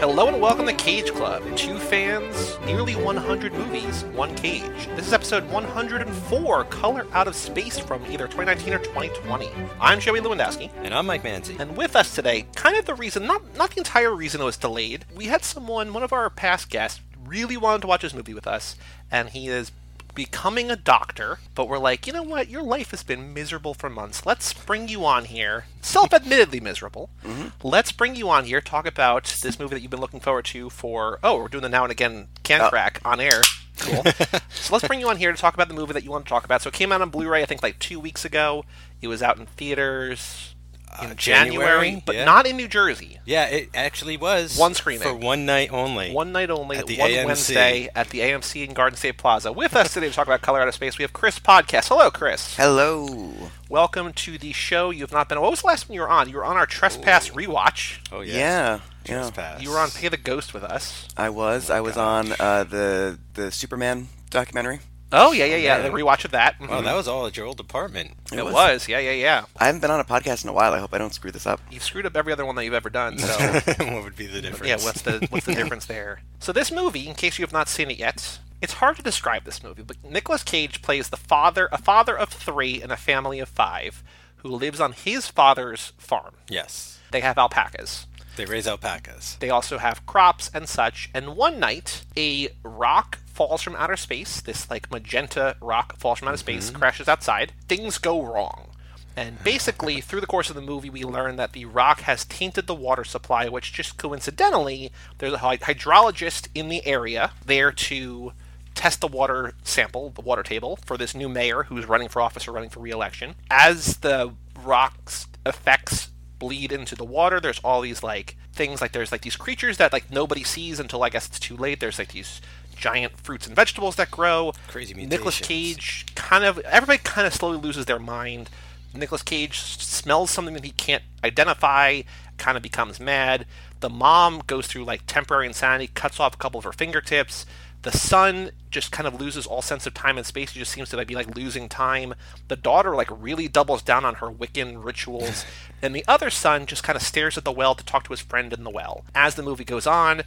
Hello and welcome to Cage Club. Two fans, nearly 100 movies, one cage. This is episode 104, Color Out of Space from either 2019 or 2020. I'm Joey Lewandowski. And I'm Mike Manzi. And with us today, kind of the reason, not, not the entire reason it was delayed, we had someone, one of our past guests, really wanted to watch this movie with us, and he is becoming a doctor, but we're like, you know what? Your life has been miserable for months. Let's bring you on here. Self admittedly miserable. Mm-hmm. Let's bring you on here, talk about this movie that you've been looking forward to for, oh, we're doing the now and again can Oh. crack on air. Cool. so let's bring you on here to talk about the movie that you want to talk about. So it came out on Blu ray, I think, like two weeks ago. It was out in theaters in Uh, January, January, but yeah. not in New Jersey. Yeah, it actually was One screening. for one night only. One night only, At the one AMC. Wednesday at the AMC in Garden State Plaza. With us today to talk about Color Out of Space, we have Chris Podcast. Hello, Chris. Hello. Welcome to the show. You have not been. What was the last one you were on? You were on our Trespass rewatch. Oh Yeah. yes. Yeah. Trespass. You were on Pay the Ghost with us. I was. I was on uh, the the Superman documentary. Oh yeah, yeah, yeah. man. The rewatch of that. Wow, that mm-hmm. was all at your old apartment. it was. Yeah, yeah, yeah. I haven't been on a podcast in a while. I hope I don't screw this up. You've screwed up every other one that you've ever done. So what would be the difference? yeah, what's the what's the difference there? So this movie, in case you have not seen it yet, it's hard to describe this movie, but Nicolas Cage plays the father, a father of three in a family of five, who lives on his father's farm. Yes. They have alpacas. They raise alpacas. They also have crops and such. And one night, a rock falls from outer space. This like magenta rock falls from outer mm-hmm. space, crashes outside. Things go wrong. And basically, through the course of the movie, we learn that the rock has tainted the water supply, which just coincidentally, there's a hydrologist in the area there to test the water sample, the water table, for this new mayor who's running for office or running for re-election. As the rock's effects bleed into the water, there's all these like things like there's like these creatures that like nobody sees until I guess it's too late. There's like these giant fruits and vegetables that grow. Crazy Nicolas mutations. Cage kind of everybody kind of slowly loses their mind. Nicolas Cage smells something that he can't identify, kind of becomes mad. The mom goes through like temporary insanity, cuts off a couple of her fingertips. The son just kind of loses all sense of time and space. He just seems to be like losing time. The daughter like really doubles down on her Wiccan rituals, and the other son just kind of stares at the well to talk to his friend in the well. As the movie goes on,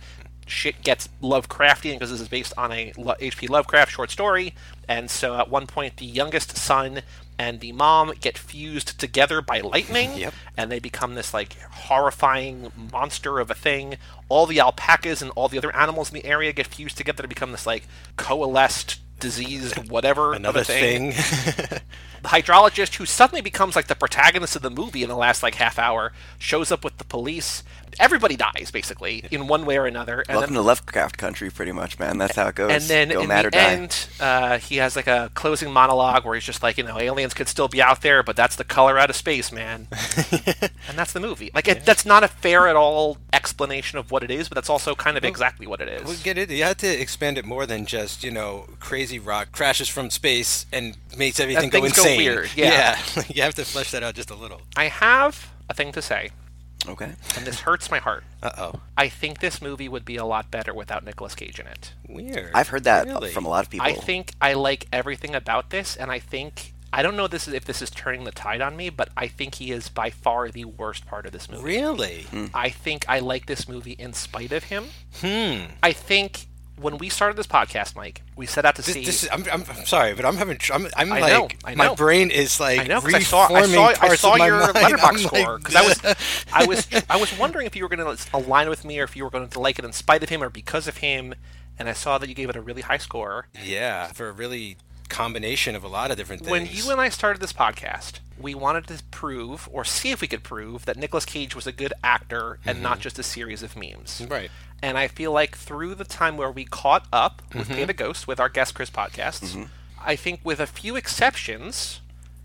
shit gets Lovecraftian because this is based on a H.P. Lovecraft short story, and so at one point the youngest son and the mom get fused together by lightning, Yep. and they become this like horrifying monster of a thing. All the alpacas and all the other animals in the area get fused together to become this like coalesced, diseased, whatever Another thing. thing. The hydrologist, who suddenly becomes like the protagonist of the movie in the last like half hour, shows up with the police. Everybody dies basically in one way or another. And Welcome to Lovecraft country, pretty much, man. That's how it goes. and then Go in mad the or end, uh, he has like a closing monologue where he's just like, you know, aliens could still be out there, but that's the color out of space, man. and that's the movie. Like, it, that's not a fair at all explanation of what it is, but that's also kind of exactly what it is. we get it. You have to expand it more than just you know crazy rock crashes from space and makes everything go things go weird, yeah. Yeah. you have to flesh that out just a little. I have a thing to say, Okay. and this hurts my heart. Uh oh. I think this movie would be a lot better without Nicolas Cage in it. Weird. I've heard that Really? from a lot of people. I think I like everything about this, and I think I don't know this is if this is turning the tide on me, but I think he is by far the worst part of this movie. Really? I think I like this movie in spite of him. Hmm. I think when we started this podcast, Mike, we set out to This, see. this is, I'm, I'm, I'm sorry, but I'm having. I'm, I'm I like, know, I know. my brain is like I know because I saw I reforming saw I saw your mind. Letterboxd I'm like, score because I was I was I was wondering if you were going to align with me or if you were going to like it in spite of him or because of him, and I saw that you gave it a really high score. yeah, for a really combination of a lot of different things. When you and I started this podcast, we wanted to prove or see if we could prove that Nicolas Cage was a good actor and not mm-hmm. just a series of memes. right. And I feel like through the time where we caught up with Mm-hmm. Ghost with our guest Chris podcasts, I think with a few exceptions,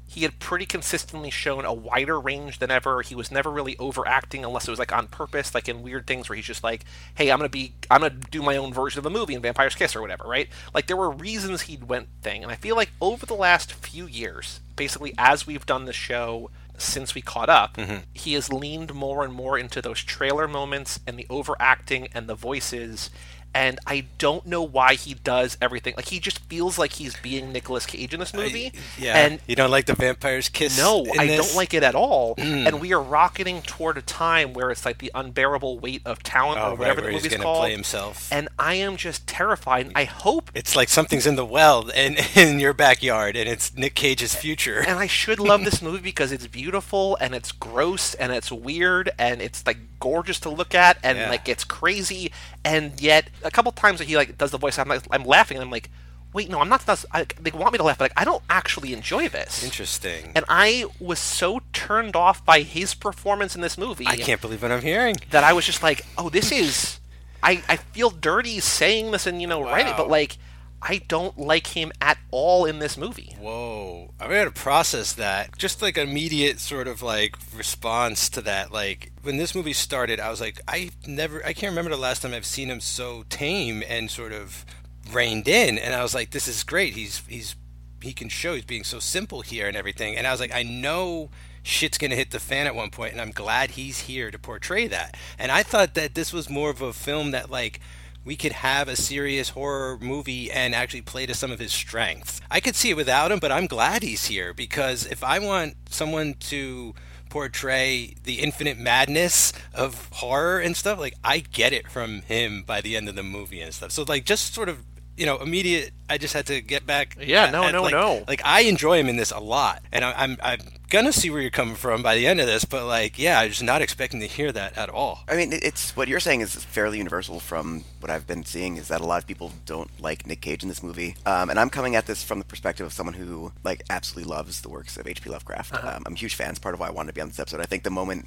he had pretty consistently shown a wider range than ever. He was never really overacting unless it was like on purpose, like in weird things where he's just like, "Hey, I'm gonna be, I'm gonna do my own version of a movie in Vampire's Kiss or whatever," right? Like there were reasons he'd went thing, and I feel like over the last few years, basically as we've done the show since we caught up, mm-hmm. he has leaned more and more into those trailer moments and the overacting and the voices and I don't know why he does everything. Like he just feels like he's being Nicolas Cage in this movie. yeah. And you don't like the vampire's kiss? no, I this? don't like it at all. Mm. And we are rocketing toward a time where it's like the unbearable weight of talent Oh, or whatever right, the movie's called. play himself. And I am just terrified. I hope It's like something's in the well and in your backyard, and it's Nick Cage's future. and I should love this movie because it's beautiful and it's gross and it's weird and it's like gorgeous to look at and Yeah. like it's crazy and yet a couple times that he like does the voice I'm like I'm laughing and I'm like wait no I'm not that's- I, they want me to laugh but like I don't actually enjoy this Interesting. and I was so turned off by his performance in this movie I can't believe what I'm hearing. that I was just like oh this is I I feel dirty saying this and you know writing but like I don't like him at all in this movie Whoa. I'm going to process that. Just like immediate sort of like response to that. Like when this movie started, I was like, I never, I can't remember the last time I've seen him so tame and sort of reined in. And I was like, this is great. He's, he's, he can show he's being so simple here and everything. And I was like, I know shit's gonna hit the fan at one point, and I'm glad he's here to portray that. And I thought that this was more of a film that like we could have a serious horror movie and actually play to some of his strengths. I could see it without him, but I'm glad he's here because if I want someone to portray the infinite madness of horror and stuff, like I get it from him by the end of the movie and stuff. So like just sort of you know immediate. I just had to get back. Yeah, no, at, no, like, no. Like I enjoy him in this a lot, and I, I'm I'm gonna see where you're coming from by the end of this. But like, yeah, I was not expecting to hear that at all. I mean, it's what you're saying is fairly universal from what I've been seeing. Is that a lot of people don't like Nick Cage in this movie, um, and I'm coming at this from the perspective of someone who like absolutely loves the works of H.P. Lovecraft. Um, I'm a huge fan. It's part of why I wanted to be on this episode. I think the moment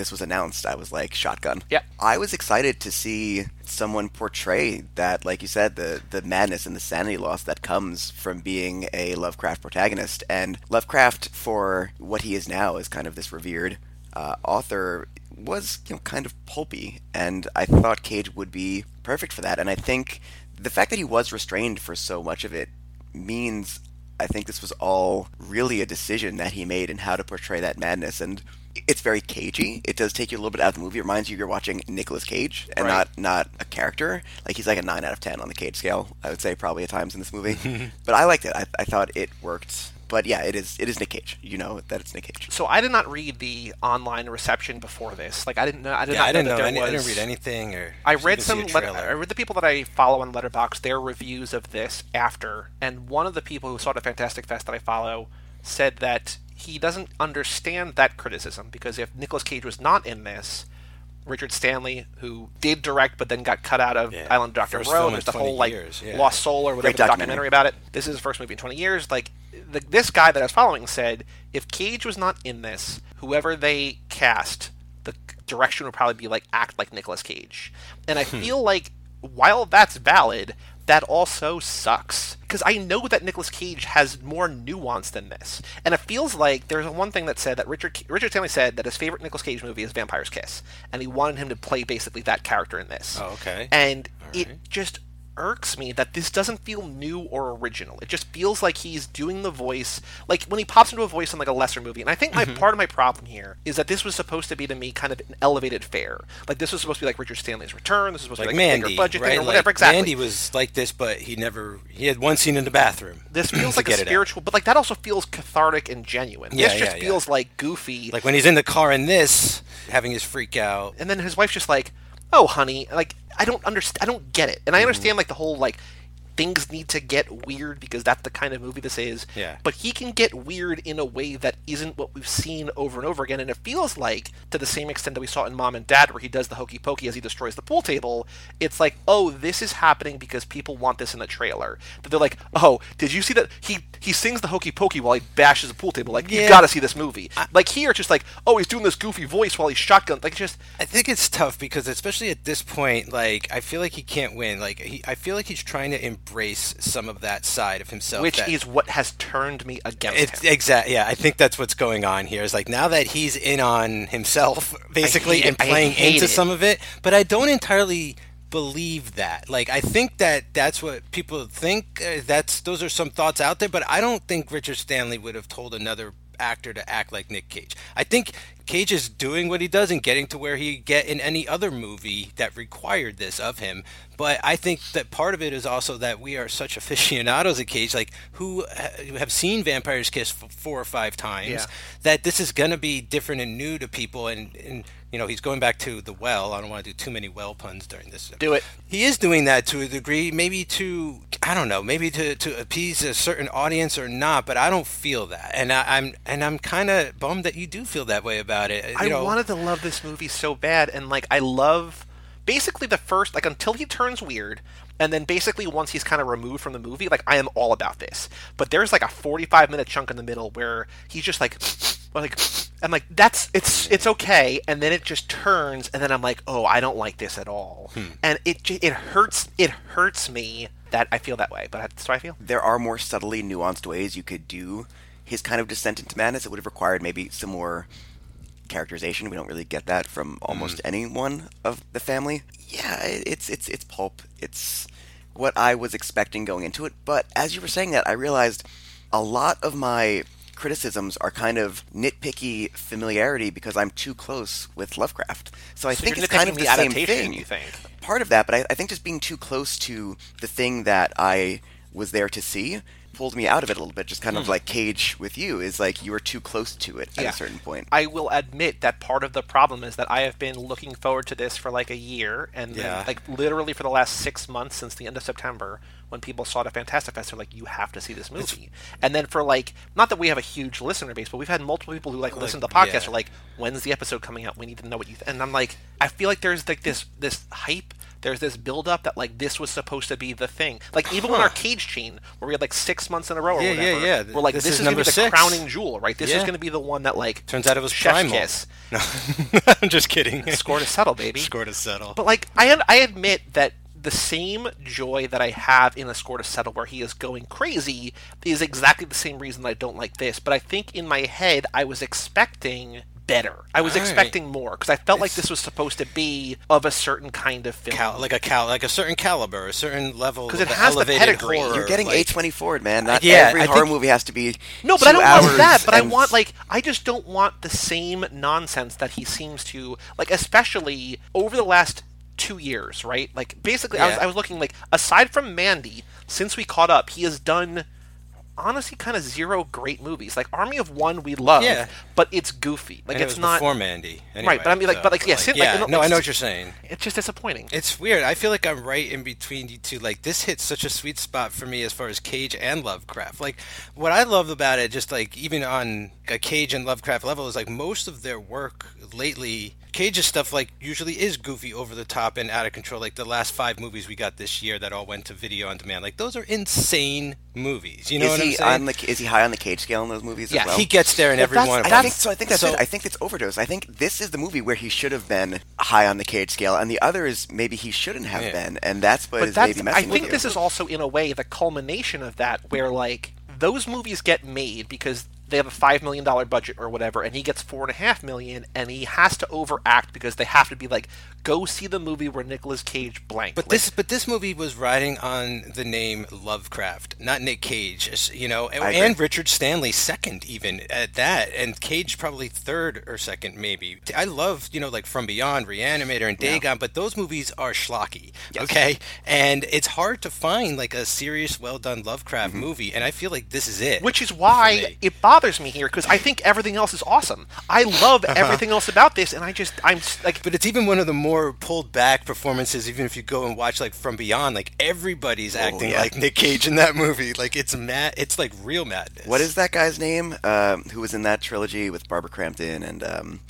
this was announced, I was like shotgun. Yeah. I was excited to see someone portray that, like you said, the the madness and the sanity loss that comes from being a Lovecraft protagonist. And Lovecraft, for what he is now, is kind of this revered uh, author, was you know kind of pulpy, and I thought Cage would be perfect for that. And I think the fact that he was restrained for so much of it means I think this was all really a decision that he made in how to portray that madness and it's very cagey. It does take you a little bit out of the movie. It reminds you you're watching Nicolas Cage and Right. not not a character. Like he's like a nine out of ten on the Cage scale. I would say probably at times in this movie. but I liked it. I, I thought it worked. But yeah, it is it is Nick Cage. You know that it's Nick Cage. So I did not read the online reception before this. Like I didn't know. I did Yeah, not I didn't know know. that I there didn't, I didn't read anything. Or I read some. a Let- I read the people that I follow on Letterboxd their reviews of this after, and one of the people who saw the Fantastic Fest that I follow said that he doesn't understand that criticism because if Nicolas Cage was not in this. Richard Stanley, who did direct but then got cut out of Yeah, Island of Doctor Moreau, there's the whole like years, yeah. Lost Soul or whatever documentary. documentary about it. This is his first movie in 20 years. Like the, this guy that I was following said, if Cage was not in this, whoever they cast, the direction would probably be like act like Nicolas Cage. And I feel like while that's valid, that also sucks because I know that Nicolas Cage has more nuance than this, and it feels like there's one thing that said that Richard Richard Stanley said that his favorite Nicolas Cage movie is Vampire's Kiss, and he wanted him to play basically that character in this. Oh, okay. And it just irks me that this doesn't feel new or original. It just feels like he's doing the voice like when he pops into a voice in like a lesser movie. And I think my Mm-hmm. part of my problem here is that this was supposed to be to me kind of an elevated fare. Like this was supposed to be like Richard Stanley's return. This was supposed like to be like a Mandy, bigger budget right? thing or Like, whatever. exactly. Mandy was like this, but he never. He had one scene in the bathroom. this feels like a it spiritual, but like that also feels cathartic and genuine. Yeah, this just yeah, yeah. feels like goofy. Like when he's in the car in this, having his freak out. and then his wife's just like, "Oh, honey, like I don't understand. I don't get it." And Mm-hmm. I understand like the whole like things need to get weird because that's the kind of movie this is. Yeah. But he can get weird in a way that isn't what we've seen over and over again, and it feels like to the same extent that we saw in Mom and Dad, where he does the hokey pokey as he destroys the pool table. It's like, oh, this is happening because people want this in the trailer. That they're like, oh, did you see that he he sings the hokey pokey while he bashes a pool table? Like, you Yeah. got to see this movie. like here, it's just like, oh, he's doing this goofy voice while he's shotgun. Like, just I think it's tough because especially at this point, like I feel like he can't win. Like he, I feel like he's trying to embrace some of that side of himself. which that- is what has turned me against him. exact. Yeah, I think that's what's going on here. Is like now that he's in on himself, basically, it. and playing into it. some of it. But I don't entirely believe that. Like, I think that that's what people think. Uh, that's those are some thoughts out there. But I don't think Richard Stanley would have told another actor to act like Nick Cage. I think Cage is doing what he does and getting to where he get in any other movie that required this of him. But I think that part of it is also that we are such aficionados at Cage, like who have seen Vampire's Kiss four or five times, yeah. that this is going to be different and new to people. And, and you know, he's going back to the well. I don't want to do too many well puns during this. Do it. He is doing that to a degree, maybe to I don't know, maybe to, to appease a certain audience or not. But I don't feel that, and I, am and I'm kind of bummed that you do feel that way about it. You I know, wanted to love this movie so bad, and like I love basically the first like until he turns weird and then basically once he's kind of removed from the movie like i am all about this but there's like a 45 minute chunk in the middle where he's just like like i'm like that's it's it's okay and then it just turns and then i'm like oh i don't like this at all hmm. and it it hurts it hurts me that i feel that way but that's what i feel there are more subtly nuanced ways you could do his kind of descent into madness it would have required maybe some more characterization. We don't really get that from almost mm. anyone of the family. Yeah, it's it's it's pulp. It's what I was expecting going into it. But as you were saying that, I realized a lot of my criticisms are kind of nitpicky familiarity because I'm too close with Lovecraft. So I so think it's kind of the, the same thing. You think part of that, but I, I think just being too close to the thing that I was there to see pulled me out of it a little bit. Just kind of hmm. like Cage with you is like you were too close to it at yeah. a certain point. I will admit that part of the problem is that I have been looking forward to this for like a year, and yeah. then, like literally for the last six months since the end of September, when people saw it at Fantastic Fest, they're like, "You have to see this movie." And then for like, not that we have a huge listener base, but we've had multiple people who like, like listen to the podcast yeah. are like, "When's the episode coming out? We need to know what you." Th-. And I'm like, I feel like there's like this this hype there's this buildup that like this was supposed to be the thing. Like even huh. when our cage chain, where we had like six months in a row or yeah, whatever, yeah, yeah. we're like, this, this is, is gonna be the six. crowning jewel, right? This yeah. is gonna be the one that like turns out it was Chef's primal. Kiss. No, I'm just kidding. Score to settle, baby. Score to settle. But like I I admit that the same joy that I have in a score to settle where he is going crazy is exactly the same reason that I don't like this. But I think in my head I was expecting better. I was All expecting right. more because I felt it's, like this was supposed to be of a certain kind of film, cal- like a cal- like a certain caliber, a certain level. Because it has the pedigree. Horror, You're getting like, A24, man. Not yeah, every I horror think, movie has to be. No, but I don't want that. But I want like I just don't want the same nonsense that he seems to like, especially over the last two years, right? Like basically, yeah. I was I was looking like aside from Mandy, since we caught up, he has done honestly kind of zero great movies. Like Army of One, we love, yeah. but it's goofy. Like and it's it not before Mandy, anyway, right? But I mean, like, so, but like, yeah, like, yeah, like, no, like, I know what you're saying. It's just disappointing. It's weird. I feel like I'm right in between you two. Like this hits such a sweet spot for me as far as Cage and Lovecraft. Like what I love about it, just like even on a Cage and Lovecraft level, is like most of their work lately Cage's stuff like usually is goofy, over the top, and out of control. Like the last five movies we got this year that all went to video on demand. Like those are insane movies. You know is what he I'm saying? On the, is he high on the Cage scale in those movies? Yeah, as well? he gets there in well, every one of them. I think, so I think that's so, it. I think it's overdose. I think this is the movie where he should have been high on the Cage scale, and the other is maybe he shouldn't have yeah. been, and that's what but is that's, maybe messing I think this is also in a way the culmination of that, where like those movies get made because they have a five million dollar budget or whatever, and he gets four and a half million, and he has to overact because they have to be like, go see the movie where Nicolas Cage blank. But like, this, but this movie was riding on the name Lovecraft, not Nick Cage. You know, and Richard Stanley second even at that, and Cage probably third or second maybe. I love you know like From Beyond, Reanimator, and Dagon, yeah. but those movies are schlocky. Yes. Okay, and it's hard to find like a serious, well done Lovecraft mm-hmm. movie, and I feel like this is it. Which is why it bothers me here because I think everything else is awesome. I love uh-huh. everything else about this, and I just I'm like. But it's even one of the more pulled back performances. Even if you go and watch like From Beyond, like everybody's oh, acting yeah. like Nick Cage in that movie. Like it's mad. It's like real madness. What is that guy's name? Um, who was in that trilogy with Barbara Crampton and? Um,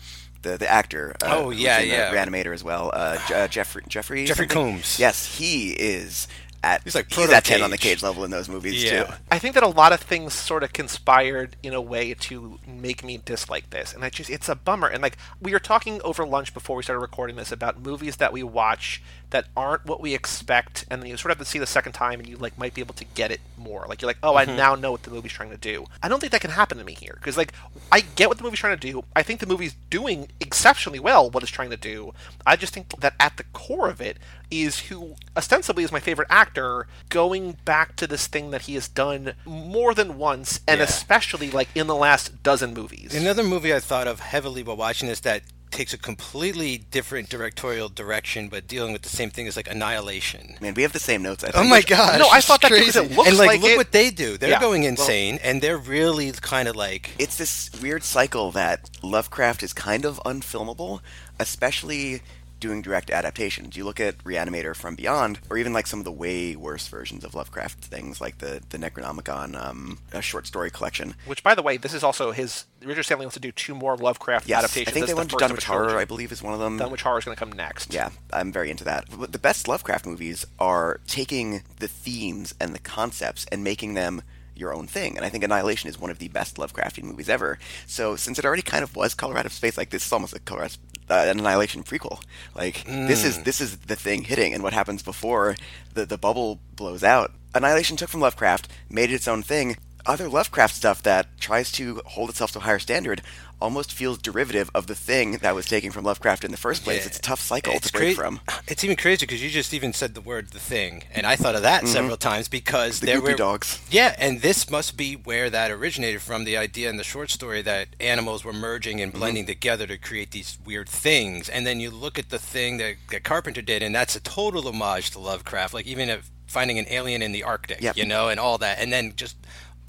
the the actor. Uh, oh yeah, yeah. Reanimator as well. Uh, uh, Jeffrey Jeffrey Jeffrey something? Combs. Yes, he is at he's like he's at ten on the cage level in those movies yeah. too. I think that a lot of things sort of conspired in a way to make me dislike this, and I just it's a bummer. And like we were talking over lunch before we started recording this about movies that we watch that aren't what we expect, and then you sort of have to see the second time, and you like might be able to get it more. Like you're like, oh, mm-hmm. I now know what the movie's trying to do. I don't think that can happen to me here because like I get what the movie's trying to do. I think the movie's doing exceptionally well what it's trying to do. I just think that at the core of it, is who ostensibly is my favorite actor, going back to this thing that he has done more than once, and Yeah. especially like in the last dozen movies. Another movie I thought of heavily while watching this that takes a completely different directorial direction, but dealing with the same thing as like Annihilation. Man, we have the same notes. I Oh my god! No, I thought that because it looks and like, like look it- what they do. They're Yeah, going well- insane, and they're really kind of like It's this weird cycle that Lovecraft is kind of unfilmable, especially doing direct adaptations. You look at Reanimator from Beyond, or even like some of the way worse versions of Lovecraft things, like the the Necronomicon um, a short story collection. Which, by the way, this is also his. Richard Stanley wants to do two more Lovecraft Yes, adaptations. I think This they is went the to first of a Dunwich Horror. I believe, is one of them. Dunwich Horror is going to come next. Yeah, I'm very into that. But the best Lovecraft movies are taking the themes and the concepts and making them your own thing. And I think Annihilation is one of the best Lovecraftian movies ever. So since it already kind of was Color Out of Space, like this is almost a Color Out uh, an Annihilation prequel. Like this is this is the thing hitting, and what happens before the the bubble blows out. Annihilation took from Lovecraft, made it its own thing. Other Lovecraft stuff that tries to hold itself to a higher standard almost feels derivative of the thing that was taken from Lovecraft in the first place. Yeah. It's a tough cycle it's to break cra- from. It's even crazy because you just even said the word "the thing," and I thought of that several times because Mm-hmm. The there were dogs. Yeah, and this must be where that originated from. The idea in the short story that animals were merging Mm-hmm. and blending together to create these weird things, and then you look at the thing that, that Carpenter did, and that's a total homage to Lovecraft. Like even if finding an alien in the Arctic, Yep. you know, and all that, and then just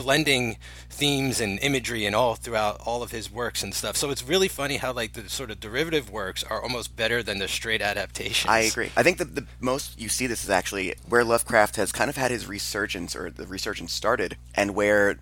blending themes and imagery and all throughout all of his works and stuff. So it's really funny how like the sort of derivative works are almost better than the straight adaptations. I agree. I think that the most you see this is actually where Lovecraft has kind of had his resurgence, or the resurgence started, and where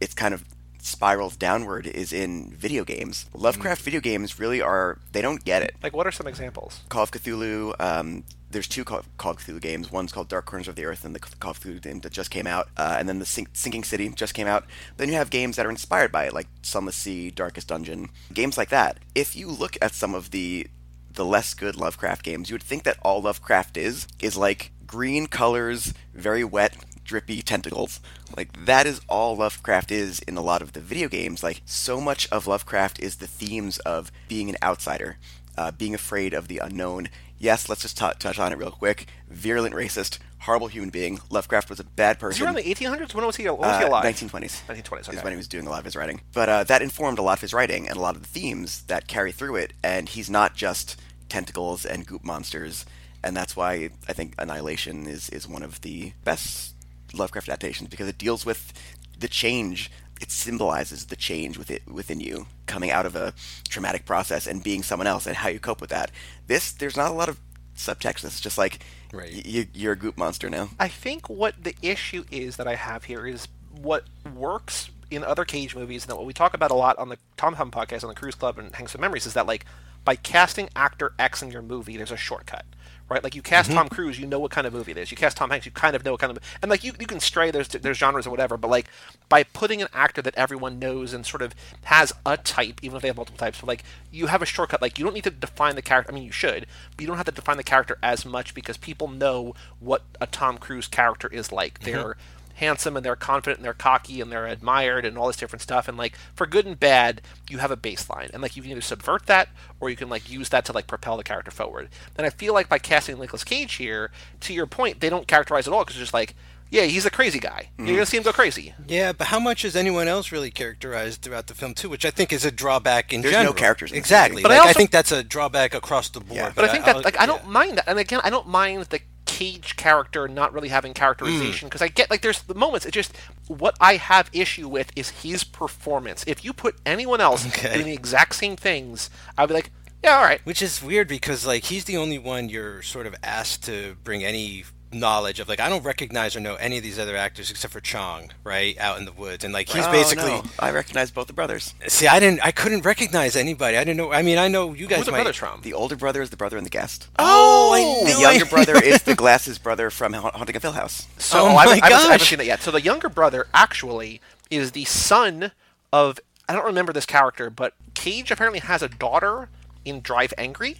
it's kind of spirals downward is in video games. Lovecraft video games really are, they don't get it. Like, what are some examples? Call of Cthulhu, um, there's two Call of Cthulhu games. One's called Dark Corners of the Earth, and the Call of Cthulhu game that just came out, uh, and then the Sink- Sinking City just came out. Then you have games that are inspired by it, like Sunless Sea, Darkest Dungeon, games like that. If you look at some of the the less good Lovecraft games, you would think that all Lovecraft is is like green colors, very wet, drippy tentacles. Like that is all Lovecraft is in a lot of the video games. Like so much of Lovecraft is the themes of being an outsider, uh, being afraid of the unknown. Yes, let's just t- touch on it real quick. Virulent racist, horrible human being. Lovecraft was a bad Was he person. around the 1800s? When was he, when was he Uh, alive? 1920s. 1920s, is okay. when he was doing a lot of his writing. But uh, that informed a lot of his writing and a lot of the themes that carry through it. And he's not just tentacles and goop monsters. And that's why I think Annihilation is, is one of the best Lovecraft adaptations because it deals with the change. It symbolizes the change with it, within you coming out of a traumatic process and being someone else and how you cope with that. This, there's not a lot of subtext. It's just like Right. y- y- you're a goop monster now. I think what the issue is that I have here is what works in other Cage movies, and what we talk about a lot on the Tom Hum podcast on the Cruise Club and Hanks of Memories, is that like by casting actor X in your movie, there's a shortcut, right? Like you cast mm-hmm. Tom Cruise, you know what kind of movie it is. You cast Tom Hanks, you kind of know what kind of, and like you, you can stray. There's there's genres or whatever, but like by putting an actor that everyone knows and sort of has a type, even if they have multiple types, but like you have a shortcut. Like you don't need to define the character. I mean, you should, but you don't have to define the character as much because people know what a Tom Cruise character is like. Mm-hmm. They're handsome and they're confident and they're cocky and they're admired and all this different stuff and like for good and bad you have a baseline and like you can either subvert that or you can like use that to like propel the character forward and i feel like by casting Nicolas Cage here to your point they don't characterize at all because it's just like yeah he's a crazy guy you're mm-hmm. gonna see him go crazy Yeah, but how much is anyone else really characterized throughout the film too? Which I think is a drawback in There's no characters in exactly. movie. But Like, I I, think that's a drawback across the board. Yeah. but, i think that like i don't yeah. mind that and again i don't mind the cage character not really having characterization. Mm. Because i get like there's the moments it just what i have issue with is his performance. If you put anyone else Okay. doing the exact same things i'd be like yeah all right. Which is weird because like he's the only one you're sort of asked to bring any knowledge of. Like I don't recognize or know any of these other actors except for Chong, right, out in the woods, and like he's Oh, basically. no. I recognize both the brothers. See, I didn't, I couldn't recognize anybody. I didn't know. I mean, I know you guys who's the might. brothers from The older brother is the brother in the guest. Oh, I The younger I- brother is the glasses brother from Ha- Haunting of Hill House. So Oh, oh I, my haven't, I, haven't, I haven't seen that yet. So the younger brother actually is the son of I don't remember this character, but Cage apparently has a daughter in Drive Angry,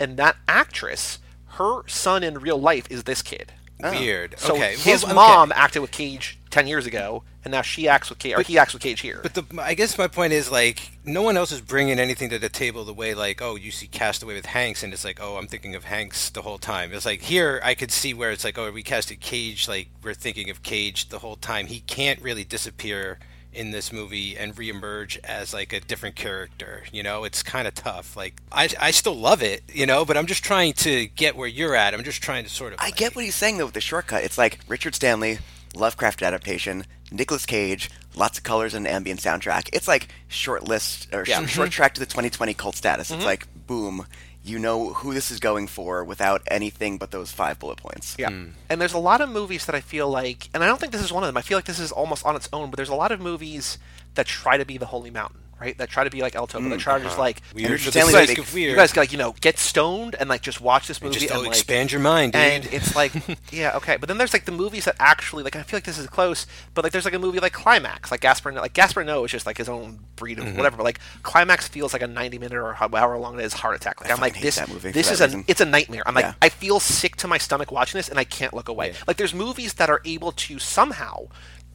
and that actress, her son in real life is this kid. Oh. Weird. So okay. his well, okay. mom acted with Cage ten years ago, and now she acts with Cage, or he acts with Cage here. But the, I guess my point is like no one else is bringing anything to the table the way like oh you see Castaway with Hanks and it's like oh I'm thinking of Hanks the whole time. It's like here I could see where it's like oh we casted Cage like we're thinking of Cage the whole time. He can't really disappear in this movie and reemerge as like a different character. You know, it's kind of tough. Like I, I still love it, you know, but I'm just trying to get where you're at. I'm just trying to sort of. I like, get what he's saying though with the shortcut. It's like Richard Stanley, Lovecraft adaptation, Nicolas Cage, lots of colors and ambient soundtrack. It's like short list or Yeah. sh- mm-hmm. short track to the 2020 cult status. It's mm-hmm. like boom, you know who this is going for without anything but those five bullet points. Yeah. Hmm. And there's a lot of movies that I feel like, and I don't think this is one of them. I feel like this is almost on its own, but there's a lot of movies that try to be the Holy Mountain, right? That try to be like El Topo, that try to just like, Weird Stanley, like, of you weird. guys like, you know, get stoned and like just watch this movie just and oh, like, expand your mind, dude. and it's like, yeah, okay. But then there's like the movies that actually, like, I feel like this is close, but like there's like a movie like Climax, like Gaspar, like Gaspar Noé is just like his own breed of Mm-hmm. whatever. But like Climax feels like a 90 minute or however long it is heart attack. Like I I'm like this, that movie for this is a, it's a nightmare. I'm like Yeah. I feel sick to my stomach watching this, and I can't look away. Like there's movies that are able to somehow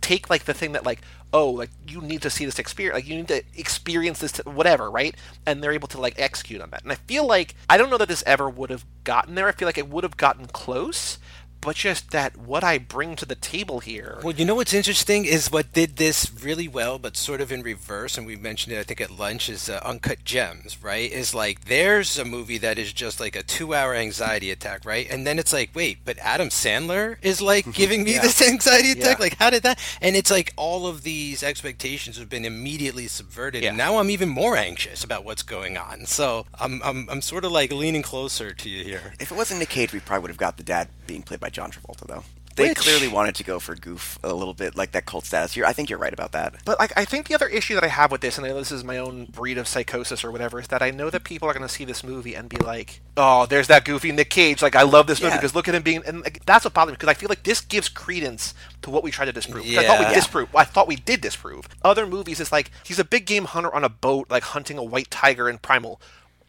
take like the thing that like oh like you need to see this experience like you need to experience this whatever right? And they're able to like execute on that. And i feel like i don't know that this ever would have gotten there. I feel like it would have gotten close but just that what i bring to the table here Well, you know what's interesting is what did this really well, but sort of in reverse, and we mentioned it, I think, at lunch, is uh, Uncut Gems, right? Is like there's a movie that is just like a two hour anxiety attack, right? And then it's like, wait, but Adam Sandler is like giving me this anxiety attack? Yeah. Like, how did that? And it's like all of these expectations have been immediately subverted, and now I'm even more anxious about what's going on. So I'm, I'm, I'm sort of like leaning closer to you here. If it wasn't Nick Cage, we probably would have got the dad being played by John Travolta, though. They Which- clearly wanted to go for goof a little bit, like that cult status. You're, I think you're right about that. But like, I think the other issue that I have with this, and I know this is my own breed of psychosis or whatever, is that I know that people are going to see this movie and be like, "Oh, there's that goofy Nick Cage." Like, I love this movie Yeah. because look at him being, and like, that's what bothers me because I feel like this gives credence to what we tried to disprove. 'Cause I thought we Yeah. disprove. I thought we did disprove. Other movies is like he's a big game hunter on a boat, like hunting a white tiger in Primal.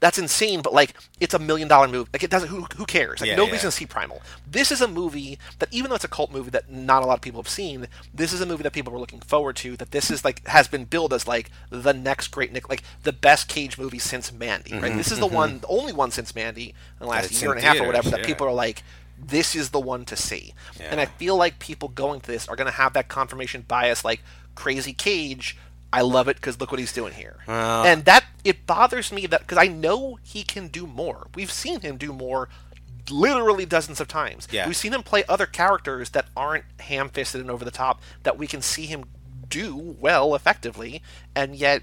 That's insane, but like it's a million dollar movie. Like it doesn't. Who, who cares? Like Yeah, nobody's yeah. gonna see Primal. This is a movie that, even though it's a cult movie that not a lot of people have seen, this is a movie that people were looking forward to. That this is like has been billed as like the next great Nick, like the best Cage movie since Mandy. Right? Mm-hmm, this is the mm-hmm. one, the only one since Mandy in the last That's year and a half or whatever that yeah. people are like. This is the one to see, and I feel like people going to this are going to have that confirmation bias, like Crazy Cage. I love it because look what he's doing here, Well- and that it bothers me that because I know he can do more. We've seen him do more, literally dozens of times. Yeah. We've seen him play other characters that aren't ham-fisted and over the top that we can see him do well, effectively, and yet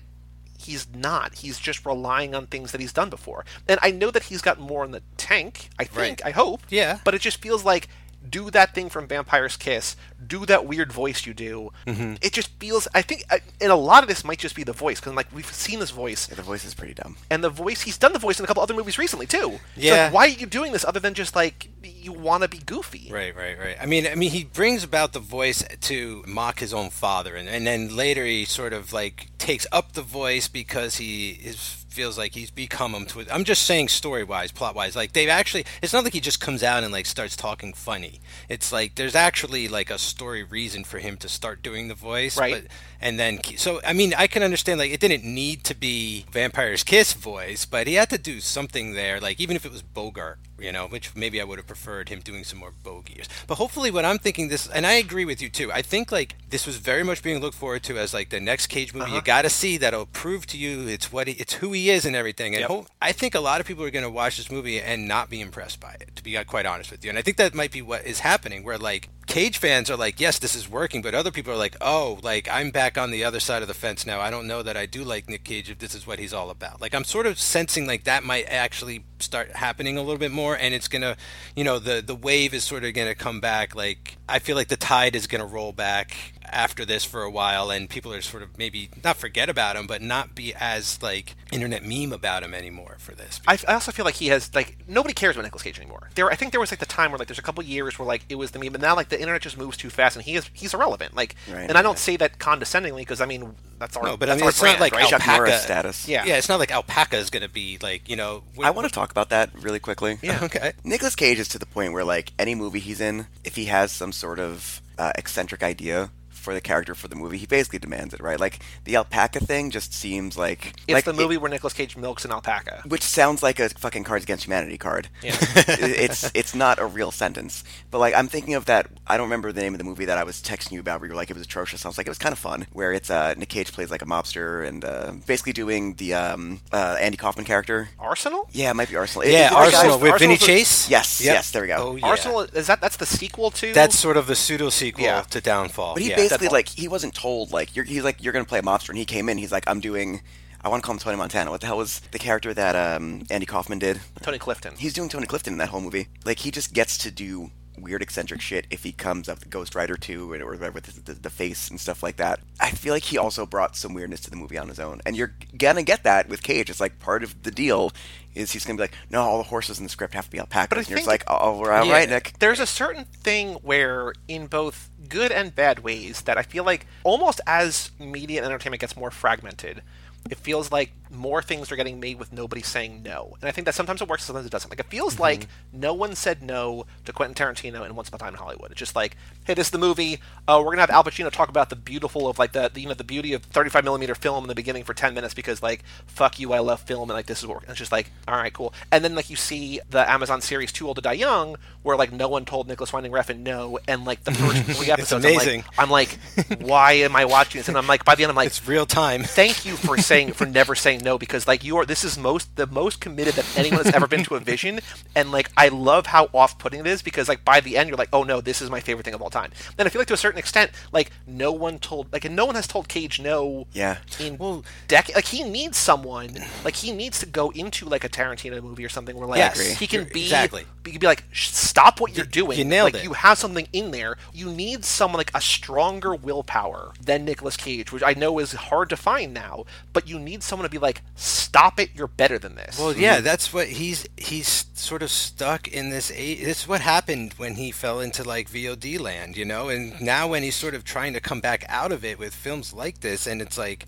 he's not. He's just relying on things that he's done before. And I know that he's got more in the tank. I think. Right. I hope. Yeah. But it just feels like do that thing from Vampire's Kiss. Do that weird voice you do. Mm-hmm. It just feels. I think, and a lot of this might just be the voice because like we've seen this voice, Yeah, the voice is pretty dumb. and the voice he's done the voice in a couple other movies recently too. Yeah. like, why are you doing this other than just like you want to be goofy? Right, right, right. I mean, I mean, he brings about the voice to mock his own father, and, and then later he sort of like takes up the voice because he is feels like he's become him to. I'm just saying, story wise, plot wise, like they've actually. It's not like he just comes out and like starts talking funny. It's like there's actually like a story reason for him to start doing the voice, Right. But, and then so I mean, I can understand like it didn't need to be Vampire's Kiss voice, but he had to do something there, like even if it was Bogart you know, which maybe I would have preferred him doing some more bogeys. But hopefully, what I'm thinking this, and I agree with you too. I think like this was very much being looked forward to as like the next Cage movie. You uh-huh. got to see that'll prove to you it's what he, it's who he is and everything. And Yep. ho- I think a lot of people are going to watch this movie and not be impressed by it. To be uh, quite honest with you, and I think that might be what is happening. Where like Cage fans are like, yes, this is working, but other people are like, oh, like I'm back on the other side of the fence now. I don't know that I do like Nick Cage if this is what he's all about. Like I'm sort of sensing like that might actually start happening a little bit more, and it's gonna, you know, the the wave is sort of gonna come back. Like I feel like the tide is gonna roll back after this for a while, and people are sort of maybe not forget about him, but not be as like internet meme about him anymore for this. I, I also feel like he has like nobody cares about Nicolas Cage anymore. There, I think there was like the time where like there's a couple years where like it was the meme, but now like the internet just moves too fast and he is he's irrelevant. Like, Right. and I don't say that condescendingly because I mean that's our No, but I mean it's brand, not like right? Chuck Norris alpaca status. Yeah. yeah, it's not like alpaca is gonna be like you know. I want to talk about that really quickly. Yeah. Okay. Nicolas Cage is to the point where, like, any movie he's in, if he has some sort of uh, eccentric idea for the character for the movie, he basically demands it, right? Like the alpaca thing just seems like It's like the it- movie where Nicolas Cage milks an alpaca. which sounds like a fucking Cards Against Humanity card. Yeah. it's it's not a real sentence. But like I'm thinking of that. I don't remember the name of the movie that I was texting you about. Where you were like it was atrocious. I was like it was kind of fun. Where it's uh, Nick Cage plays like a mobster and uh, basically doing the um, uh, Andy Kaufman character. Arsenal? Yeah, it might be Arsenal. It- Yeah, it's- Arsenal guys- with Arsenal's Vinny a- Chase. Yes, Yep. yes, there we go. Oh, yeah. Arsenal is that that's the sequel to That's sort of the pseudo sequel Yeah. to Downfall. But he yeah. basically Like he wasn't told like you're, he's like you're gonna play a mobster, and he came in. He's like I'm doing. I want to call him Tony Montana. What the hell was the character that um, Andy Kaufman did? Tony Clifton. He's doing Tony Clifton in that whole movie. Like he just gets to do weird eccentric shit if he comes up with Ghost Rider 2 or whatever with the, the, the face and stuff like that. I feel like he also brought some weirdness to the movie on his own. And you're gonna get that with Cage. It's like part of the deal is he's gonna be like, no, all the horses in the script have to be alpacas. But I and you're just like, oh, all right, Yeah. Nick. There's a certain thing where, in both good and bad ways, that I feel like almost as media and entertainment gets more fragmented, it feels like more things are getting made with nobody saying no. And I think that sometimes it works, sometimes it doesn't. Like, it feels like no one said no to Quentin Tarantino in Once Upon a Time in Hollywood. It's just like, hey, this is the movie. Uh, we're gonna have Al Pacino talk about the beautiful of like the, the you know the beauty of 35 millimeter film in the beginning for 10 minutes because like fuck you, I love film and like this is what and it's just like all right, cool. And then like you see the Amazon series Too Old to Die Young where like no one told Nicolas Winding Refn no, and like the first three episodes. I'm like, I'm like, why am I watching this? And I'm like, by the end, I'm like, It's real time. thank you for saying for never saying no because like you are this is most the most committed that anyone has ever been to a vision and like I love how off-putting it is because like by the end you're like oh no this is my favorite thing of all time and I feel like to a certain extent like no one told like and no one has told Cage no Yeah. in well decade like he needs someone like he needs to go into like a Tarantino movie or something where like Yes, he can be exactly. he can be like stop what you're doing you nailed like it. you have something in there you need someone like a stronger willpower than Nicolas Cage which I know is hard to find now but you need someone to be like stop it you're better than this Well, yeah, mm-hmm. that's what he's he's sort of stuck in this. A- this is what happened when he fell into like VOD land, you know. And now when he's sort of trying to come back out of it with films like this, and it's like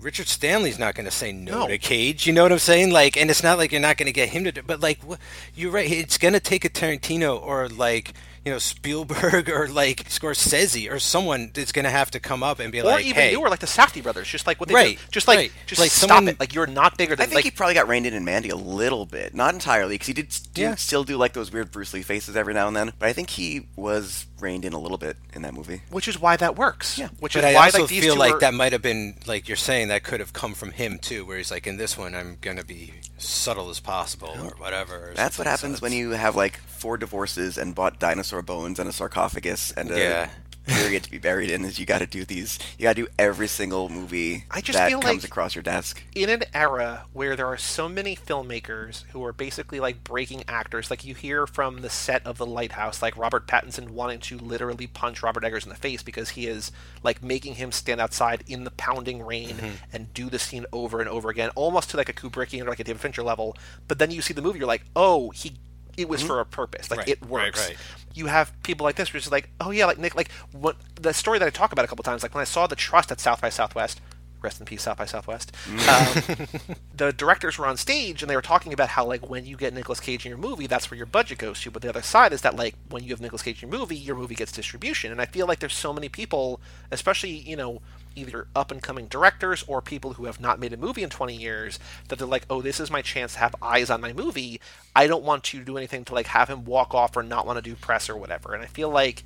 Richard Stanley's not going to say no, No. to Cage. You know what I'm saying? Like, and it's not like you're not going to get him to. do But like, wh- you're right. It's going to take a Tarantino or like. You know Spielberg or like Scorsese or someone that's going to have to come up and be or like, even "Hey, newer like the Safdie brothers just like what they Right, do just like right. just Like stop someone- it like you're not bigger than. I think like he probably got reined in in Mandy a little bit, not entirely, because he did s- do, Yeah. still do like those weird Bruce Lee faces every now and then. But I think he was reined in a little bit in that movie. which is why that works Yeah. which But is I why also like these feel two like are, that might have been like you're saying that could have come from him too, where he's like, in this one, I'm gonna be subtle as possible or whatever. or That's what happens So when you have like four divorces and bought dinosaur bones and a sarcophagus and a Yeah. Period to be buried in. Is you got to do these. You got to do every single movie I just that feel comes like- across your desk. in an era where there are so many filmmakers who are basically like breaking actors, like you hear from the set of The Lighthouse, like Robert Pattinson wanting to literally punch Robert Eggers in the face because he is like making him stand outside in the pounding rain Mm-hmm. and do the scene over and over again, almost to like a Kubrickian or like a David Fincher level. But then you see the movie, you're like, oh, he. It was for a purpose. Like Right, it right, works. right. You have people like this, which is like, oh yeah, like Nick, like what the story that I talk about a couple times. Like when I saw the Trust at South by Southwest, rest in peace, South by Southwest. Um, the directors were on stage and they were talking about how like when you get Nicolas Cage in your movie, that's where your budget goes to. But the other side is that like when you have Nicolas Cage in your movie, your movie gets distribution. And I feel like there's so many people, especially you know either up and coming directors or people who have not made a movie in 20 years that they're like, oh, this is my chance to have eyes on my movie. I don't want to do anything to like have him walk off or not want to do press or whatever. And I feel like.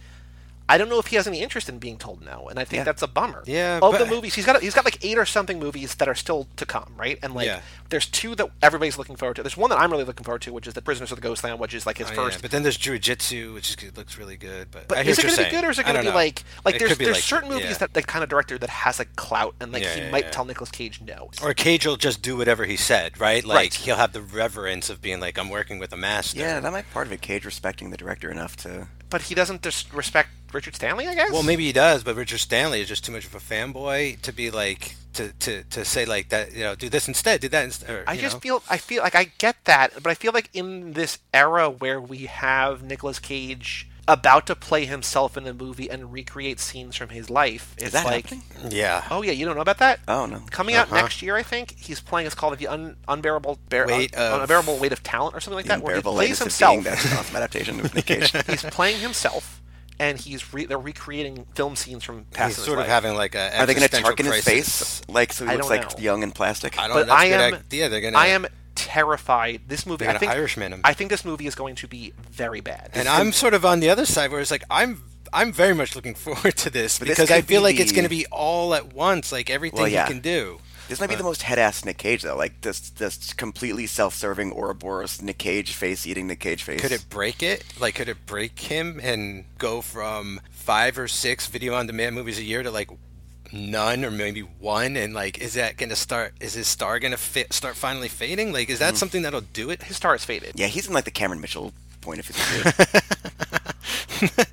I don't know if he has any interest in being told no, and I think Yeah. that's a bummer. Yeah, of the movies, he's got he's got like eight or something movies that are still to come, right? And like, Yeah. there's two that everybody's looking forward to. There's one that I'm really looking forward to, which is the Prisoners of the Ghost Ghostland, which is like his Oh, first. yeah. But then there's Jiu-Jitsu, which is, looks really good. But, But I is it going to be good, or is it going to be know. like like It there's there's like- certain movies yeah. that that kind of director that has like clout and like Yeah, he yeah, might yeah. tell Nicolas Cage no. Or Cage will just do whatever he said, right? Like Right. he'll have the reverence of being like, I'm working with a master. Yeah, that might be part of it. Cage respecting the director enough to. But he doesn't just respect Richard Stanley, I guess. Well, maybe he does, but Richard Stanley is just too much of a fanboy to be like to, to, to say like that. You know, do this instead, do that instead. or, I just know. feel I feel like I get that, but I feel like in this era where we have Nicolas Cage about to play himself in a movie and recreate scenes from his life, it's Is that like happening? yeah. Oh yeah, you don't know about that? Oh no. Coming out Uh-huh. next year, I think he's playing. It's called the Un- unbearable bear- Weight Un- of- unbearable weight of talent or something like that, where he unbearable plays latest of being himself. that's an awesome adaptation of Nick Cage. he's playing himself. and he's re- they're recreating film scenes from past. He's in his sort of having like a. Are they going to existential target his face like so he I looks like know. young and plastic? I don't. But that's I a good am, idea. They're gonna. I am terrified. This movie, I think, Irishman him. I think this movie is going to be very bad. And I'm sort of on the other side where it's like I'm I'm very much looking forward to this But this because I feel be like it's going to be all at once, like everything Well, yeah. he can do. This might be the most head-ass Nick Cage though, like this this completely self-serving Ouroboros Nick Cage face eating Nick Cage face. Could it break it? Like, could it break him and go from five or six video-on-demand movies a year to like none or maybe one? And like, is that going to start? Is his star going to fit, start finally fading? Like, is that Mm-hmm. something that'll do it? his star is faded. Yeah, he's in like the Cameron Mitchell point of view.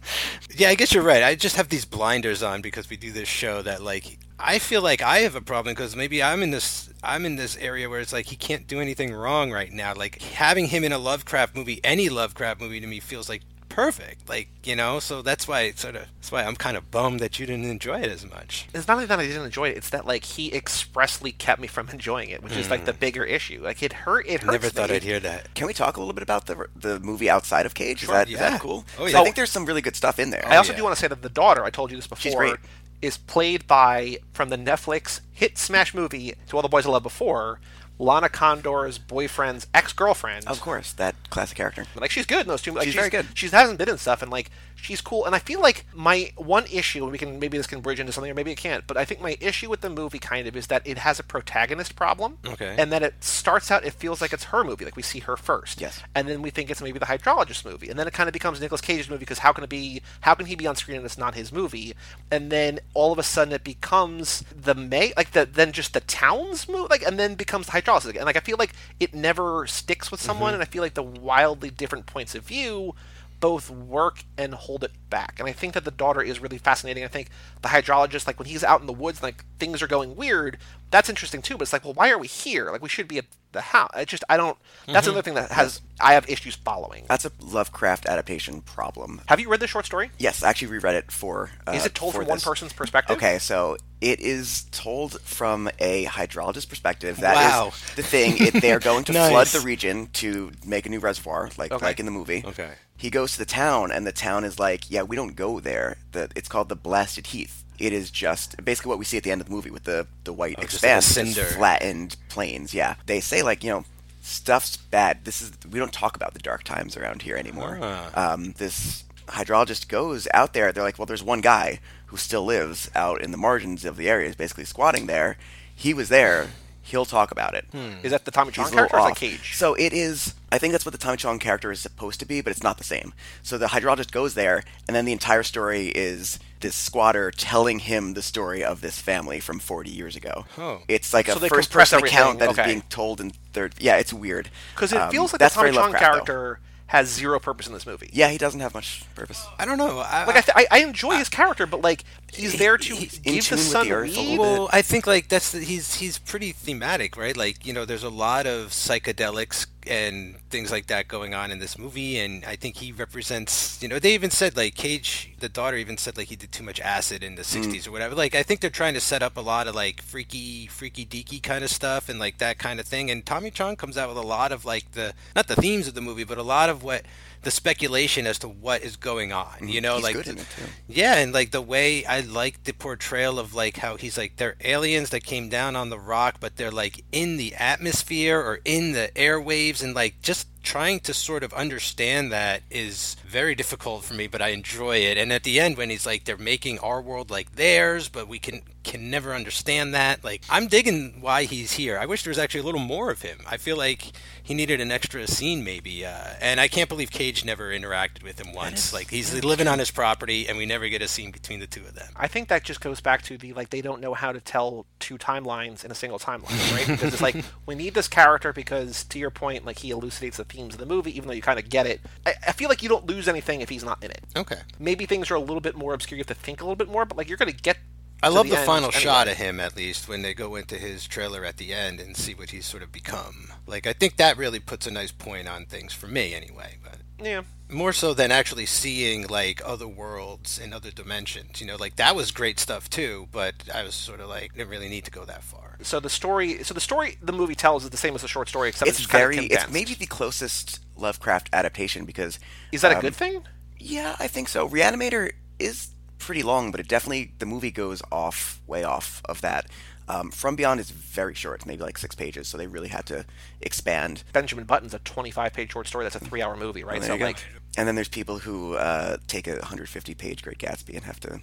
Yeah, I guess you're right. I just have these blinders on because we do this show that like I feel like I have a problem because maybe I'm in this I'm in this area where it's like he can't do anything wrong right now. Like having him in a Lovecraft movie, any Lovecraft movie to me feels like perfect. Like, you know, so that's why it sort of that's why I'm kind of bummed that you didn't enjoy it as much. It's not only that I didn't enjoy it; it's that like he expressly kept me from enjoying it, which is like the mm. bigger issue. Like it hurt. It hurts. Never thought me. I'd hear that. Can we talk a little bit about the the movie outside of Cage? Is Sure, that is yeah. that cool? Oh, 'Cause yeah. I think there's some really good stuff in there. I oh, also yeah. do want to say that the daughter, I told you this before, She's great. is played by from the Netflix hit smash movie To All the Boys I Loved Before, Lana Condor's boyfriend's ex girlfriend. Of course, that classic character. Like she's good in those two. Like, She's very good. She hasn't been in stuff, and like she's cool. And I feel like my one issue, and we can maybe this can bridge into something, or maybe it can't. But I think my issue with the movie kind of is that it has a protagonist problem. Okay. And that it starts out, it feels like it's her movie, like we see her first. Yes. And then we think it's maybe the hydrologist movie, and then it kind of becomes Nicolas Cage's movie because how can it be? How can he be on screen and it's not his movie? And then all of a sudden it becomes the May, like the then just the town's movie, like and then becomes the hydrologist again. Like I feel like it never sticks with someone, mm-hmm. and I feel like the wildly different points of view both work and hold it back. And I think that the daughter is really fascinating. I think the hydrologist, like when he's out in the woods, like things are going weird, that's interesting too. But it's like, well, why are we here? Like we should be at the house. I just, I don't. That's another thing that has I have issues following. That's a Lovecraft adaptation problem. Have you read the short story? Yes, I actually reread it for. Uh, Is it told for from one person's perspective? Okay, so it is told from a hydrologist perspective. That is Wow. the thing. It, they're going to Nice. flood the region to make a new reservoir, like Okay. like in the movie. Okay. He goes to the town, and the town is like, "Yeah, we don't go there. The, it's called the Blasted Heath. It is just basically what we see at the end of the movie with the the white Oh, like expanse, cinder. flattened plains. Yeah, they say like you know." Stuff's bad. This is we don't talk about the dark times around here anymore. Ah. Um, this hydrologist goes out there. They're like, well, there's one guy who still lives out in the margins of the area, is basically squatting there. He was there. He'll talk about it. Is that the Tommy Chong a little character or is that. Cage? So it is. I think that's what the Tommy Chong character is supposed to be, but it's not the same. So the hydrologist goes there, and then the entire story is this squatter telling him the story of this family from 40 years ago. Oh. It's like a So they first-person account that is everything, okay. being told in third. Yeah, it's weird. Because it Um, feels like the that's Tommy Chong Lovecraft, though. character has zero purpose in this movie. Yeah, he doesn't have much purpose. I don't know. I, Like I, th- I, I enjoy his character, but like he's there to he's give the with sun the earth weed. Well, I think like that's the, he's he's pretty thematic, right? Like you know, there's a lot of psychedelics and things like that going on in this movie, and I think he represents. You know, they even said like Cage, the daughter, even said like he did too much acid in the hmm. '60s or whatever. Like I think they're trying to set up a lot of like freaky, freaky deaky kind of stuff and like that kind of thing. And Tommy Chong comes out with a lot of like the not the themes of the movie, but a lot of what the speculation as to what is going on. Mm-hmm. You know, He's like good the- in it, too. yeah, and like the way I like the portrayal of like how he's like they're aliens that came down on the rock, but they're like in the atmosphere or in the airwaves, and like just trying to sort of understand that is very difficult for me, but I enjoy it. And at the end, when he's like they're making our world like theirs, but we can can never understand that. Like I'm digging why he's here. I wish there was actually a little more of him. I feel like he needed an extra scene maybe, uh, and I can't believe Cage never interacted with him once. Like he's living on his property, and we never get a scene between the two of them. I think that just goes back to the like they don't know how to tell two timelines in a single timeline, right? because it's like we need this character because to your point, like he elucidates the themes of the movie, even though you kind of get it. I, I feel like you don't lose anything if he's not in it. Okay. Maybe things are a little bit more obscure. You have to think a little bit more, but like you're going to get. I love the, end final anyway. shot of him, at least, when they go into his trailer at the end and see what he's sort of become. Like, I think that really puts a nice point on things for me, anyway. But Yeah. more so than actually seeing like other worlds and other dimensions. You know, like that was great stuff too. But I was sort of like didn't really need to go that far. So the story, so the story the movie tells is the same as the short story, except It's it's, just kind of very. It's maybe the closest Lovecraft adaptation because. Is that a um, good thing? Yeah, I think so. Reanimator is pretty long, but it definitely the movie goes off way off of that. Um, From Beyond is very short, maybe like six pages, so they really had to expand. Benjamin Button's a 25 page short story that's a three hour movie, right? There so you go. and then there's people who uh, take a 150 page Great Gatsby and have to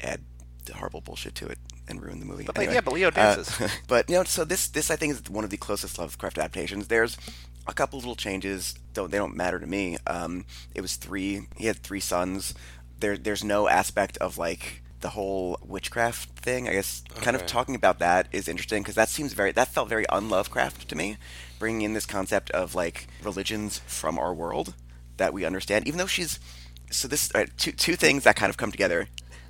add horrible bullshit to it and ruin the movie. But, like, yeah, but Leo dances. Uh, but you know, so this this I think is one of the closest Lovecraft adaptations. There's a couple little changes. Don't they don't matter to me. Um, it was three. He had three sons. There there's no aspect of like the whole witchcraft thing. I guess kind of talking about that is interesting because that seems very that felt very unlovecraft to me, bringing in this concept of like religions from our world that we understand. Even though she's so this uh, two two things that kind of come together.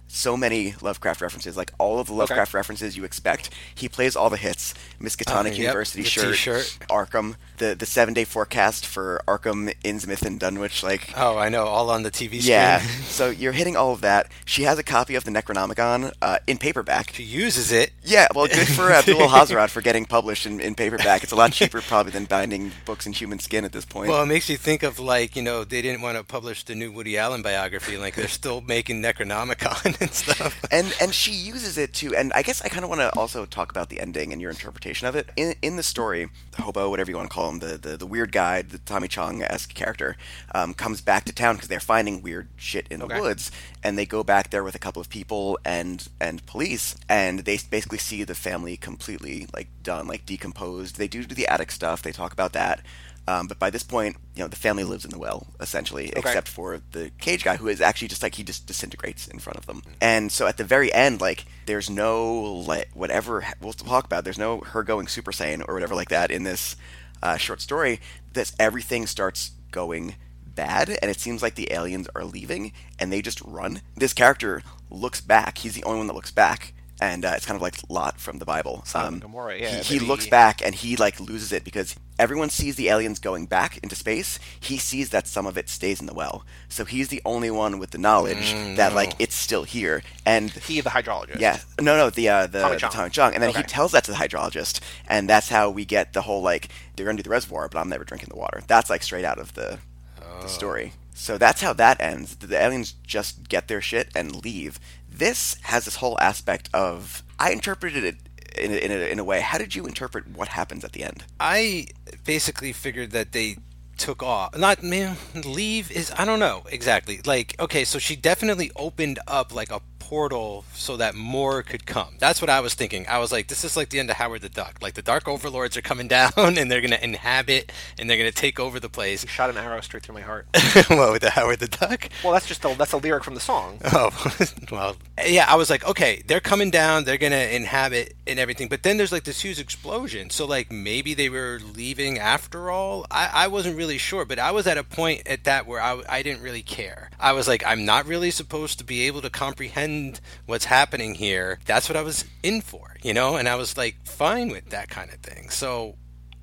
So many Lovecraft references, like all of the Lovecraft references you expect. He plays all the hits. Miskatonic Uh, University the shirt, t-shirt. Arkham, the the seven day forecast for Arkham, Innsmouth, and Dunwich. Like Oh, I know, all on the TV screen. yeah, so you're hitting all of that. She has a copy of the Necronomicon uh, in paperback. she uses it. Yeah, well, good for Abdul Hazrat for getting published in, in paperback. It's a lot cheaper probably than binding books in human skin at this point. Well, it makes you think of like you know they didn't want to publish the new Woody Allen biography, like they're still making Necronomicon and stuff. and and she uses it to and i guess i kind of want to also talk about the ending and your interpretation of it in, in the story the hobo whatever you want to call him the, the, the weird guy the tommy chong-esque character um, comes back to town because they're finding weird shit in Okay. the woods and they go back there with a couple of people and and police and they basically see the family completely like done like decomposed they do do the attic stuff they talk about that um, but by this point, you know, the family lives in the well, essentially, except for the cage guy, who is actually just like he just disintegrates in front of them. And so at the very end, like, there's no like whatever we'll talk about. There's no her going Super Saiyan or whatever like that in this uh, short story. This everything starts going bad, and it seems like the aliens are leaving, and they just run. This character looks back. He's the only one that looks back. And uh, it's kind of like Lot from the Bible. Sodom and Gomorrah, yeah, he, he looks back and he like loses it because everyone sees the aliens going back into space. He sees that some of it stays in the well, so he's the only one with the knowledge Mm, that like it's still here. And he, the hydrologist. yeah, no, no, the uh, the Tommy the Chong. Tommy Chong, and then he tells that to the hydrologist, and that's how we get the whole like they're gonna do the reservoir, but I'm never drinking the water. That's like straight out of the Oh. the story. So that's how that ends. The aliens just get their shit and leave. This has this whole aspect of I interpreted it in a, in a, in a way. How did you interpret what happens at the end? I basically figured that they took off. Not man, leave is I don't know exactly. Like okay, so she definitely opened up like a portal so that more could come. That's what I was thinking. I was like, this is like the end of Howard the Duck. Like the Dark Overlords are coming down and they're gonna inhabit and they're gonna take over the place. He shot an arrow straight through my heart. what with the Howard the Duck? well, that's just a, that's a lyric from the song. Oh, well, yeah, I was like, okay, they're coming down, they're going to inhabit and everything. But then there's like this huge explosion. So, like, maybe they were leaving after all. I, I wasn't really sure, but I was at a point at that where I, I didn't really care. I was like, I'm not really supposed to be able to comprehend what's happening here. That's what I was in for, you know? And I was like, fine with that kind of thing. So,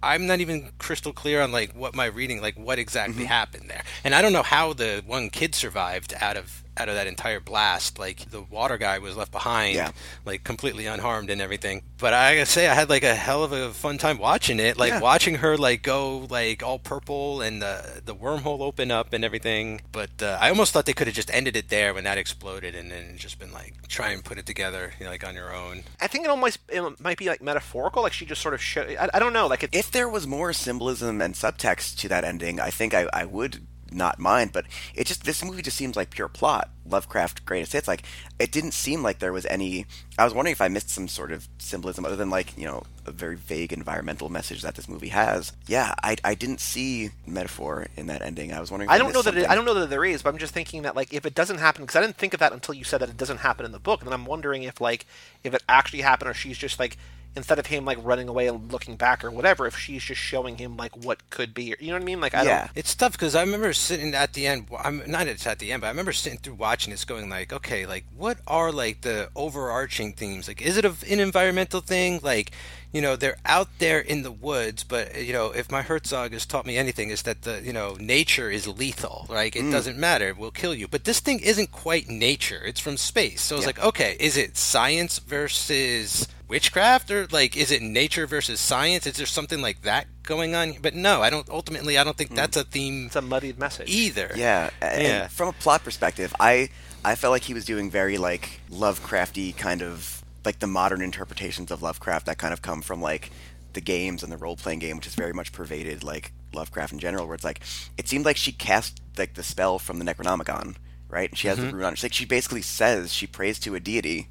I'm not even crystal clear on like what my reading, like what exactly mm-hmm. happened there, and I don't know how the one kid survived out of out of that entire blast. Like the water guy was left behind, Yeah. like completely unharmed and everything. But I gotta say, I had like a hell of a fun time watching it. Like Yeah. watching her like go like all purple and the the wormhole open up and everything. But uh, I almost thought they could have just ended it there when that exploded, and then just been like try and put it together, you know, like on your own. I think it almost it might be like metaphorical. Like she just sort of show. I, I don't know. Like it, If there was more symbolism and subtext to that ending, I think I, I would not mind. But it just this movie just seems like pure plot. Lovecraft greatest hits. Like it didn't seem like there was any. I was wondering if I missed some sort of symbolism other than like you know a very vague environmental message that this movie has. Yeah, I, I didn't see metaphor in that ending. I was wondering. If I don't know that it. I don't know that there is, but I'm just thinking that like if it doesn't happen because I didn't think of that until you said that it doesn't happen in the book, and then I'm wondering if like if it actually happened or she's just like instead of him like running away and looking back or whatever, if she's just showing him like what could be, you know what I mean? Like I Yeah. don't. It's tough because I remember sitting at the end. I'm not it's at the end, but I remember sitting through watching this, going like, okay, like what are like the overarching themes? Like, is it a, an environmental thing? Like, you know, they're out there in the woods, but you know, if my Herzog has taught me anything, is that the you know nature is lethal. Like, it mm. doesn't matter, it will kill you. But this thing isn't quite nature; it's from space. So it's Yeah. like, okay, is it science versus witchcraft or like is it nature versus science? Is there something like that going on? But no, I don't. Ultimately, I don't think hmm. that's a theme It's a muddied message. either. Yeah, and Yeah. from a plot perspective, I I felt like he was doing very like Lovecrafty kind of like the modern interpretations of Lovecraft that kind of come from like the games and the role playing game, which is very much pervaded like Lovecraft in general. Where it's like it seemed like she cast like the spell from the Necronomicon, right? And she has the mm-hmm. rune on. It's like she basically says she prays to a deity.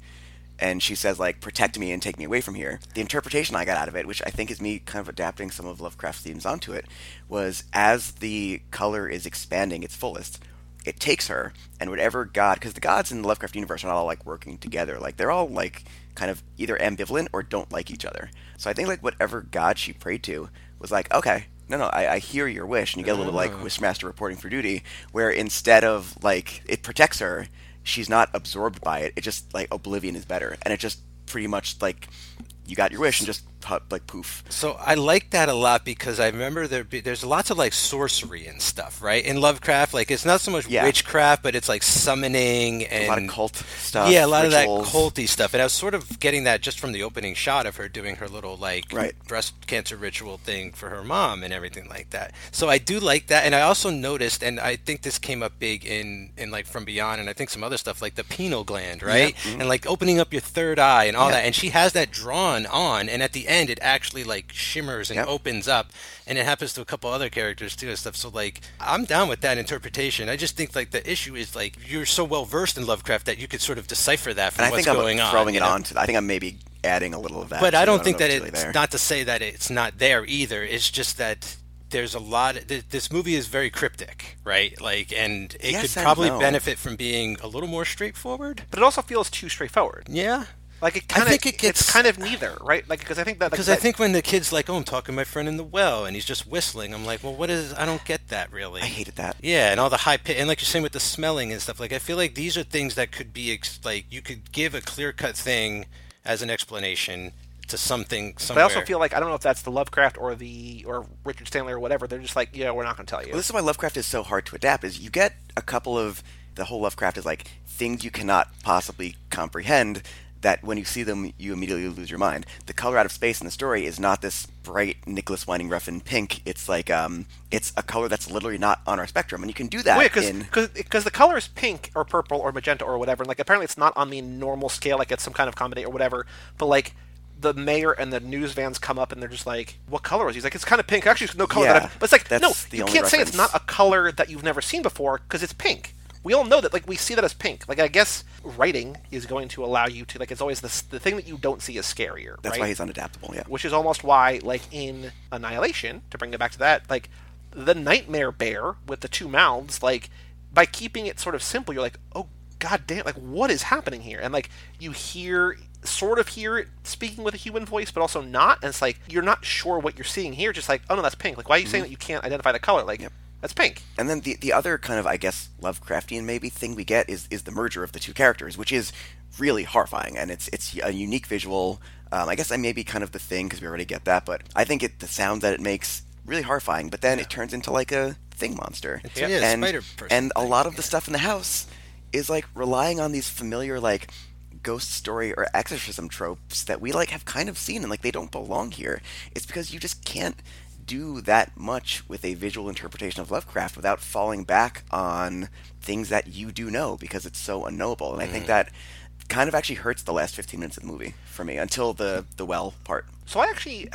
And she says, like, protect me and take me away from here. The interpretation I got out of it, which I think is me kind of adapting some of Lovecraft's themes onto it, was as the color is expanding its fullest, it takes her and whatever god because the gods in the lovecraft universe are not all like working together. Like they're all like kind of either ambivalent or don't like each other. So i think like whatever god she prayed to was like okay no no i, I hear your wish. And you get a little like ah. wishmaster reporting for duty where instead of like it protects her she's not absorbed by it. It just like oblivion is better. And it just pretty much like you got your wish and just like poof So I like that a lot because I remember there be, there's lots of like sorcery and stuff, right? In Lovecraft, like it's not so much Yeah. witchcraft, but it's like summoning and a lot of cult stuff yeah, a lot rituals. of that culty stuff. And I was sort of getting that just from the opening shot of her doing her little like Right. breast cancer ritual thing for her mom and everything like that. So I do like that, and I also noticed, and I think this came up big in in like From Beyond, and I think some other stuff like the pineal gland, right? Mm-hmm. And like opening up your third eye and all Yeah. that. And she has that drawn on, and at the end it actually like shimmers and Yep. opens up, and it happens to a couple other characters too and stuff. So like I'm down with that interpretation. I just think like the issue is like you're so well versed in Lovecraft that you could sort of decipher that from and i what's think i'm going on. throwing you it know? on to i think i'm maybe adding a little of that but too. I don't think know that if really it's there. not to say that it's not there either. It's just that there's a lot. th- This movie is very cryptic, right? Like, and it Yes could and probably no. benefit from being a little more straightforward. But it also feels too straightforward. Yeah, Like it I kind of think it gets- it's kind of neither, right? Like because I think that like, because I think when the kid's like, "Oh, I'm talking to my friend in the well," and he's just whistling, I'm like, "Well, what is? I don't get that really." i hated that Yeah, and all the high pitch, and like you're saying with the smelling and stuff. Like I feel like these are things that could be ex- like you could give a clear cut thing as an explanation to something But. I also feel like I don't know if that's the Lovecraft or the or Richard Stanley or whatever. They're just like, yeah, we're not going to tell you. Well, this is why Lovecraft is so hard to adapt. Is you get a couple of the whole Lovecraft is like things you cannot possibly comprehend. That when you see them, you immediately lose your mind. The color out of space in the story is not this bright Nicolas Winding Refn pink. It's like um, it's a color that's literally not on our spectrum, and you can do that Wait, because because the color is pink or purple or magenta or whatever, and like apparently it's not on the normal scale, like it's some kind of comedy or whatever. But like the mayor and the news vans come up and they're just like, "What color is?" he? He's like, "It's kind of pink. Actually, it's no color." Yeah, that I've-" But it's like, no, you can't say it's not a color that you've never seen before because it's pink. We all know that. Like we see that as pink. Like I guess writing is going to allow you to like. It's always the the thing that you don't see is scarier. that's right? why he's unadaptable. Yeah, which is almost why, like in Annihilation, to bring it back to that, like the nightmare bear with the two mouths, like by keeping it sort of simple, you're like, oh god damn, like what is happening here? And like you hear, sort of hear it speaking with a human voice, but also not, and it's like you're not sure what you're seeing here. Just like, oh no, that's pink. Like why are you saying mm-hmm. that you can't identify the color? Like that's pink. And then the the other kind of I guess Lovecraftian maybe thing we get is is the merger of the two characters, which is really horrifying, and it's it's a unique visual. Um, I guess I may be kind of the thing because we already get that, but I think it the sound that it makes really horrifying. But then it turns into like a thing monster, It's- yeah, and spider person and a lot of the yeah. stuff in the house is like relying on these familiar like ghost story or exorcism tropes that we like have kind of seen and like they don't belong here. It's because you just can't do that much with a visual interpretation of Lovecraft without falling back on things that you do know because it's so unknowable. And I think mm. that kind of actually hurts the last 15 minutes of the movie for me until the the well part. So I actually,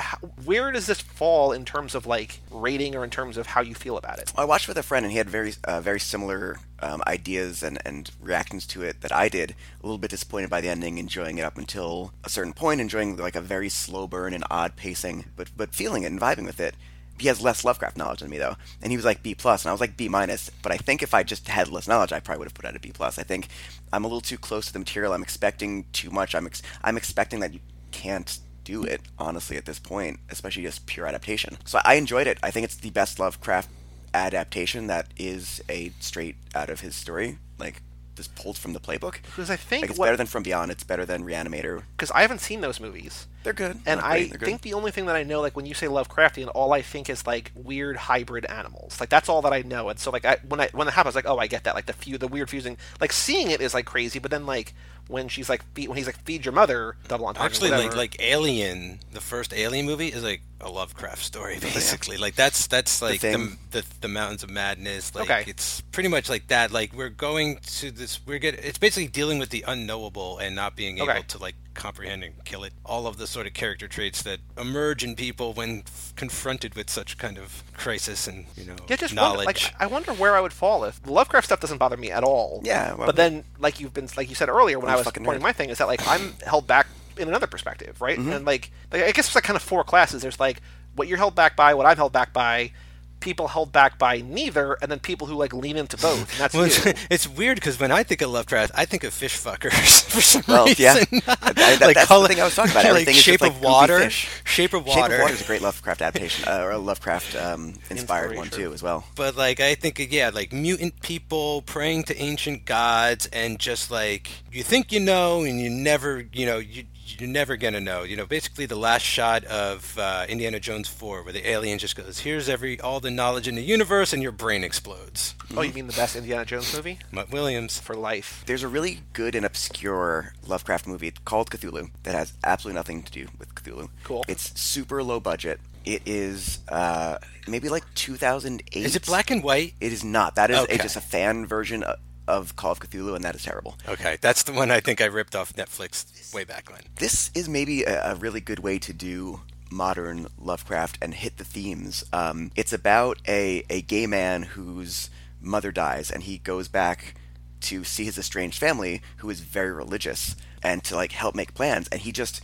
where does this fall in terms of like rating or in terms of how you feel about it? I watched with a friend, and he had very, uh, very similar um, ideas and, and reactions to it that I did. A little bit disappointed by the ending, enjoying it up until a certain point, enjoying like a very slow burn and odd pacing, but but feeling it and vibing with it. He has less Lovecraft knowledge than me though, and he was like B plus, and I was like B minus. But I think if I just had less knowledge, I probably would have put out a B plus. I think I'm a little too close to the material. I'm expecting too much. I'm ex- I'm expecting that you can't do it honestly at this point, especially just pure adaptation. So I enjoyed it. I think it's the best Lovecraft adaptation that is a straight out of his story, like just pulled from the playbook. Because I think Like it's what- better than From Beyond. It's better than Reanimator. because I haven't seen those movies. They're good. And I good. think the only thing that I know, like when you say Lovecraftian, all I think is like weird hybrid animals. Like that's all that I know. And so like I, when I when it happens, like oh I get that. Like the few the weird fusing. Like seeing it is like crazy, but then like when she's like feed, when he's like feed your mother double entendre. Actually, whatever. like like Alien, the first Alien movie is like a Lovecraft story, basically. Like that's that's like the Thing. the, the, Mountains of Madness. Like Okay. it's pretty much like that. Like we're going to this. We're get. It's basically dealing with the unknowable and not being Okay. able to like comprehend and kill it. All of the sort of character traits that emerge in people when f- confronted with such kind of crisis and you know Yeah, just wonder, knowledge. like I wonder where I would fall if the Lovecraft stuff doesn't bother me at all. Yeah, well- but then like you've been like you said earlier when I'm I a was fucking pointing nerd. my thing is that like I'm held back in another perspective, right? Mm-hmm. And like, like I guess it's like kind of four classes. There's like what you're held back by, what I'm held back by, people held back by neither, and then people who like lean into both. And that's Well, you. it's, it's weird because when I think of Lovecraft, I think of fish fuckers for some Well, reason. yeah. That- that- that's the thing I was talking about. like Everything is just Shape like of goofy Water, fish. Shape of Shape Water. of Water is a great Lovecraft adaptation, uh, or a Lovecraft um, inspired one too, as well. But like I think yeah, like mutant people praying to ancient gods and just like you think you know and you never you know you you're never gonna know. You know, basically the last shot of uh, Indiana Jones four, where the alien just goes, "Here's every all the knowledge in the universe," and your brain explodes. oh, you mean the best Indiana Jones movie Mutt Williams. for life? There's a really good and obscure Lovecraft movie called Cthulhu that has absolutely nothing to do with Cthulhu. Cool. It's super low budget. It is uh, maybe like 2008. Is it black and white? It is not. That is a, just a fan version of, of Call of Cthulhu, and that is terrible. Okay, that's the one I think I ripped off Netflix way back when. This is maybe a, a really good way to do modern Lovecraft and hit the themes. Um, it's about a, a gay man whose mother dies, and he goes back to see his estranged family, who is very religious, and to like help make plans. And he just,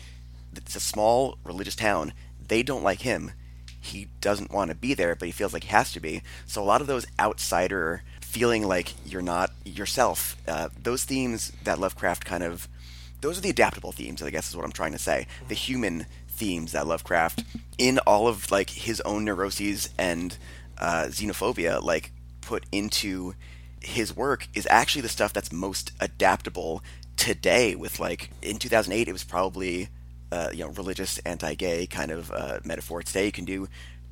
it's a small religious town. They don't like him. He doesn't want to be there, but he feels like he has to be. So a lot of those outsider feeling like you're not yourself, uh, those themes that Lovecraft kind of those are the adaptable themes i guess is what i'm trying to say. The human themes that lovecraft in all of like his own neuroses and uh, xenophobia like put into his work is actually the stuff that's most adaptable today with like in 2008 it was probably uh, you know religious anti-gay kind of uh, metaphor. Today you can do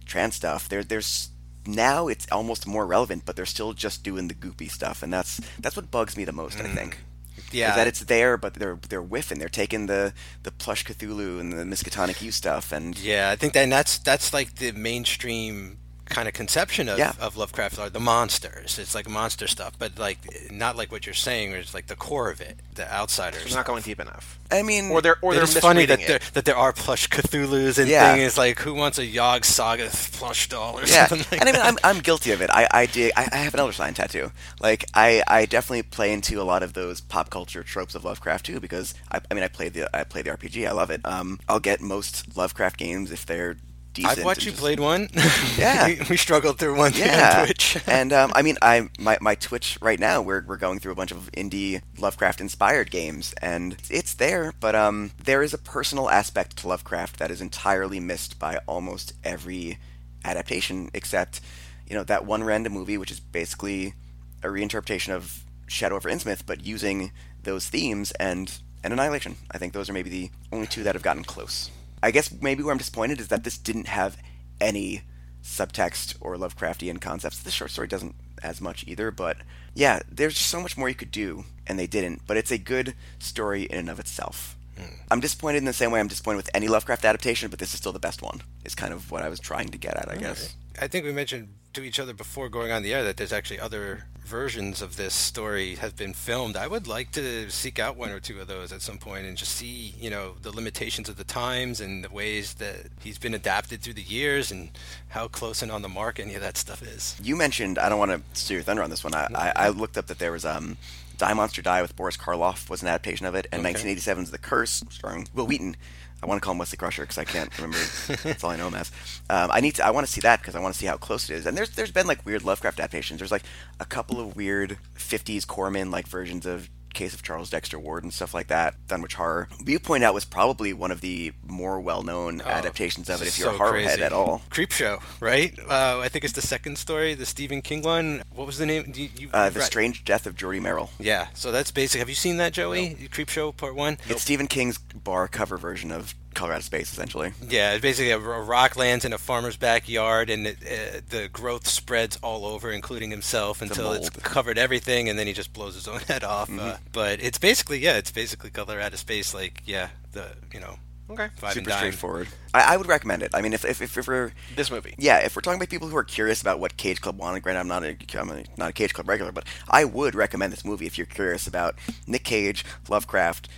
trans stuff. There there's now it's almost more relevant but they're still just doing the goopy stuff and that's that's what bugs me the most i mm. think Yeah. is that it's there, but they're they're whiffing. They're taking the the plush Cthulhu and the Miskatonic U stuff, and Yeah, I think that and that's that's like the mainstream kind of conception of, Yeah. of Lovecraft are the monsters. It's like monster stuff, but like not like what you're saying. Where it's like the core of it, the outsiders. It's not going deep enough. I mean, Or they're or they're is funny that misreading there that there are plush Cthulhu's and Yeah. thing is like who wants a Yogg Saga plush doll or yeah, something like and I mean, that. I'm, I'm guilty of it. I I, dig, I I have an Elder Sign tattoo. Like I, I definitely play into a lot of those pop culture tropes of Lovecraft too, because I, I mean, I play the I play the RPG. I love it. Um, I'll get most Lovecraft games if they're decent. I've watched you just- played one. Yeah. we, we struggled through one Yeah, on Twitch. and um, I mean, I my, my Twitch right now we're we're going through a bunch of indie Lovecraft inspired games, and it's there, but um, there is a personal aspect to Lovecraft that is entirely missed by almost every adaptation, except you know that one random movie, which is basically a reinterpretation of Shadow over Innsmouth, but using those themes and and Annihilation. I think those are maybe the only two that have gotten close. I guess maybe where I'm disappointed is that this didn't have any subtext or Lovecraftian concepts. The short story doesn't as much either, but yeah, there's just so much more you could do, and they didn't. But it's a good story in and of itself. Hmm. I'm disappointed in the same way I'm disappointed with any Lovecraft adaptation, but this is still the best one. Is kind of what I was trying to get at, I guess. I think we mentioned to each other before going on the air that there's actually other versions of this story have been filmed. I would like to seek out one or two of those at some point and just see, you know, the limitations of the times and the ways that he's been adapted through the years and how close and on the mark any of that stuff is. You mentioned I don't want to steer your thunder on this one. I, I, I looked up that there was um, Die Monster Die with Boris Karloff was an adaptation of it, and Okay. 1987's The Curse starring Wil Wheaton. I want to call him Wesley Crusher because I can't remember. that's all I know him as. Um, I need to. I want to see that because I want to see how close it is. And there's there's been like weird Lovecraft adaptations. There's like a couple of weird 50s Corman like versions of Case of Charles Dexter Ward and stuff like that. Dunwich Horror. You point out was probably one of the more well-known adaptations of it. If you're Oh, So a horror head at all. Creepshow, right? Uh, I think it's the second story, the Stephen King one. What was the name? You, you, Uh, the Strange Death of Jordy Verrill. Yeah, so that's basic. Have you seen that, Joey? Creepshow Part One. It's Stephen King's bar cover version of color out of space, essentially. Yeah, basically a, a rock lands in a farmer's backyard, and it, uh, the growth spreads all over, including himself, until it's covered everything, and then he just blows his own head off. Uh, but it's basically, yeah, it's basically Color Out of Space, like yeah, the you know Okay. five Super dime. straightforward. I, I would recommend it. I mean, if, if, if, if we're This movie. yeah, if we're talking about people who are curious about what Cage Club wanted, granted, I'm not a, I'm a, not a Cage Club regular, but I would recommend this movie if you're curious about Nick Cage, Lovecraft,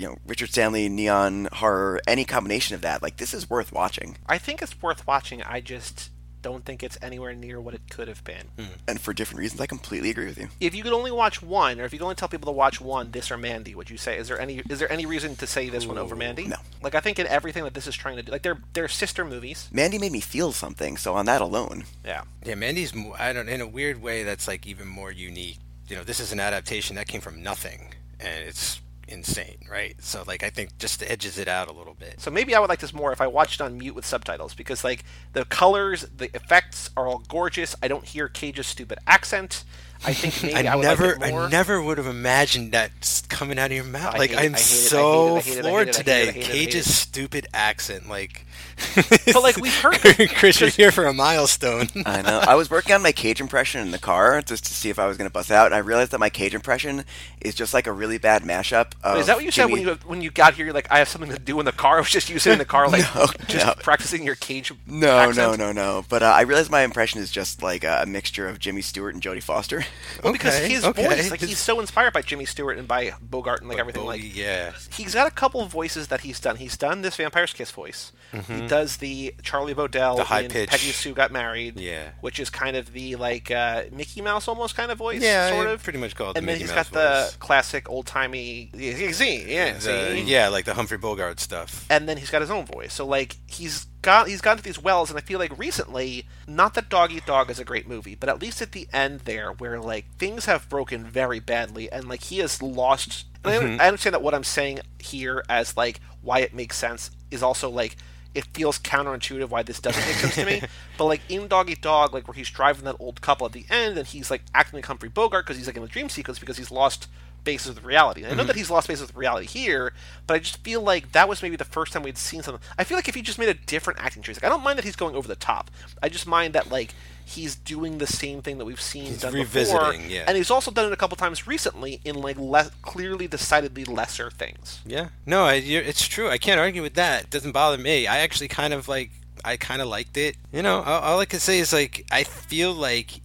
you know, Richard Stanley, neon horror, any combination of that. Like, this is worth watching. I think it's worth watching. I just don't think it's anywhere near what it could have been. Hmm. And for different reasons, I completely agree with you. If you could only watch one, or if you could only tell people to watch one, this or Mandy, would you say? Is there any is there any reason to say this one over Mandy? no. Like I think in everything that this is trying to do, like they're they're sister movies. Mandy made me feel something, so on that alone, Yeah. Yeah, Mandy's mo- I don't in a weird way that's like even more unique. You know, this is an adaptation that came from nothing, and it's insane, right? So like I think just edges it out a little bit. So maybe I would like this more if I watched on mute with subtitles because like the colors, the effects are all gorgeous. I don't hear Cage's stupid accent. I think maybe I, I would never, like it more. I never would have imagined that coming out of your mouth. I like I'm I hate it, I so hate it, I hate it, I floored hate it, I today. hate it, I hate it, I hate Cage's stupid accent, like. But, like, we've heard- Chris, you're here for a milestone. I know. I was working on my Cage impression in the car just to see if I was going to bust out, and I realized that my Cage impression is just like a really bad mashup. Of Is that what you said when you when you got here? You're like, I have something to do in the car. I was just using in the car, like No, just no. practicing your Cage. No, accent? no, no, no. But uh, I realized my impression is just like a mixture of Jimmy Stewart and Jodie Foster. Well, because his okay. voice, like he's so inspired by Jimmy Stewart and by Bogart and like everything. Like yeah. he's got a couple of voices that he's done. He's done this Vampire's Kiss voice. He does the Charlie Bodell Mm-hmm. The high in pitch. Peggy Sue Got Married. Yeah. which is kind of the like uh, Mickey Mouse almost kind of voice. Yeah, sort of. pretty much call it the And then Mickey he's Mouse got the classic old timey. Yeah, yeah, yeah, like the Humphrey Bogart stuff. and then he's got his own voice. So like he's got he's gotten to these wells, and I feel like recently, not that Dog Eat Dog is a great movie, but at least at the end there, where like things have broken very badly, and like he has lost. I- Mm-hmm. I understand that what I'm saying here as like why it makes sense is also like it feels counterintuitive why this doesn't make sense to me. But like in Dog Eat Dog, like where he's driving that old couple at the end, and he's like acting like Humphrey Bogart because he's like in the dream sequence because he's lost basis with reality. I know mm-hmm. that he's lost basis with reality here, but I just feel like that was maybe the first time we'd seen something. I feel like if he just made a different acting choice, like I don't mind that he's going over the top. I just mind that like he's doing the same thing that we've seen done before, revisiting, yeah. and he's also done it a couple times recently in like less clearly decidedly lesser things. Yeah, no, I, it's true. I can't argue with that. It doesn't bother me. I actually kind of like, I kind of liked it. You know, all, all I can say is like, I feel like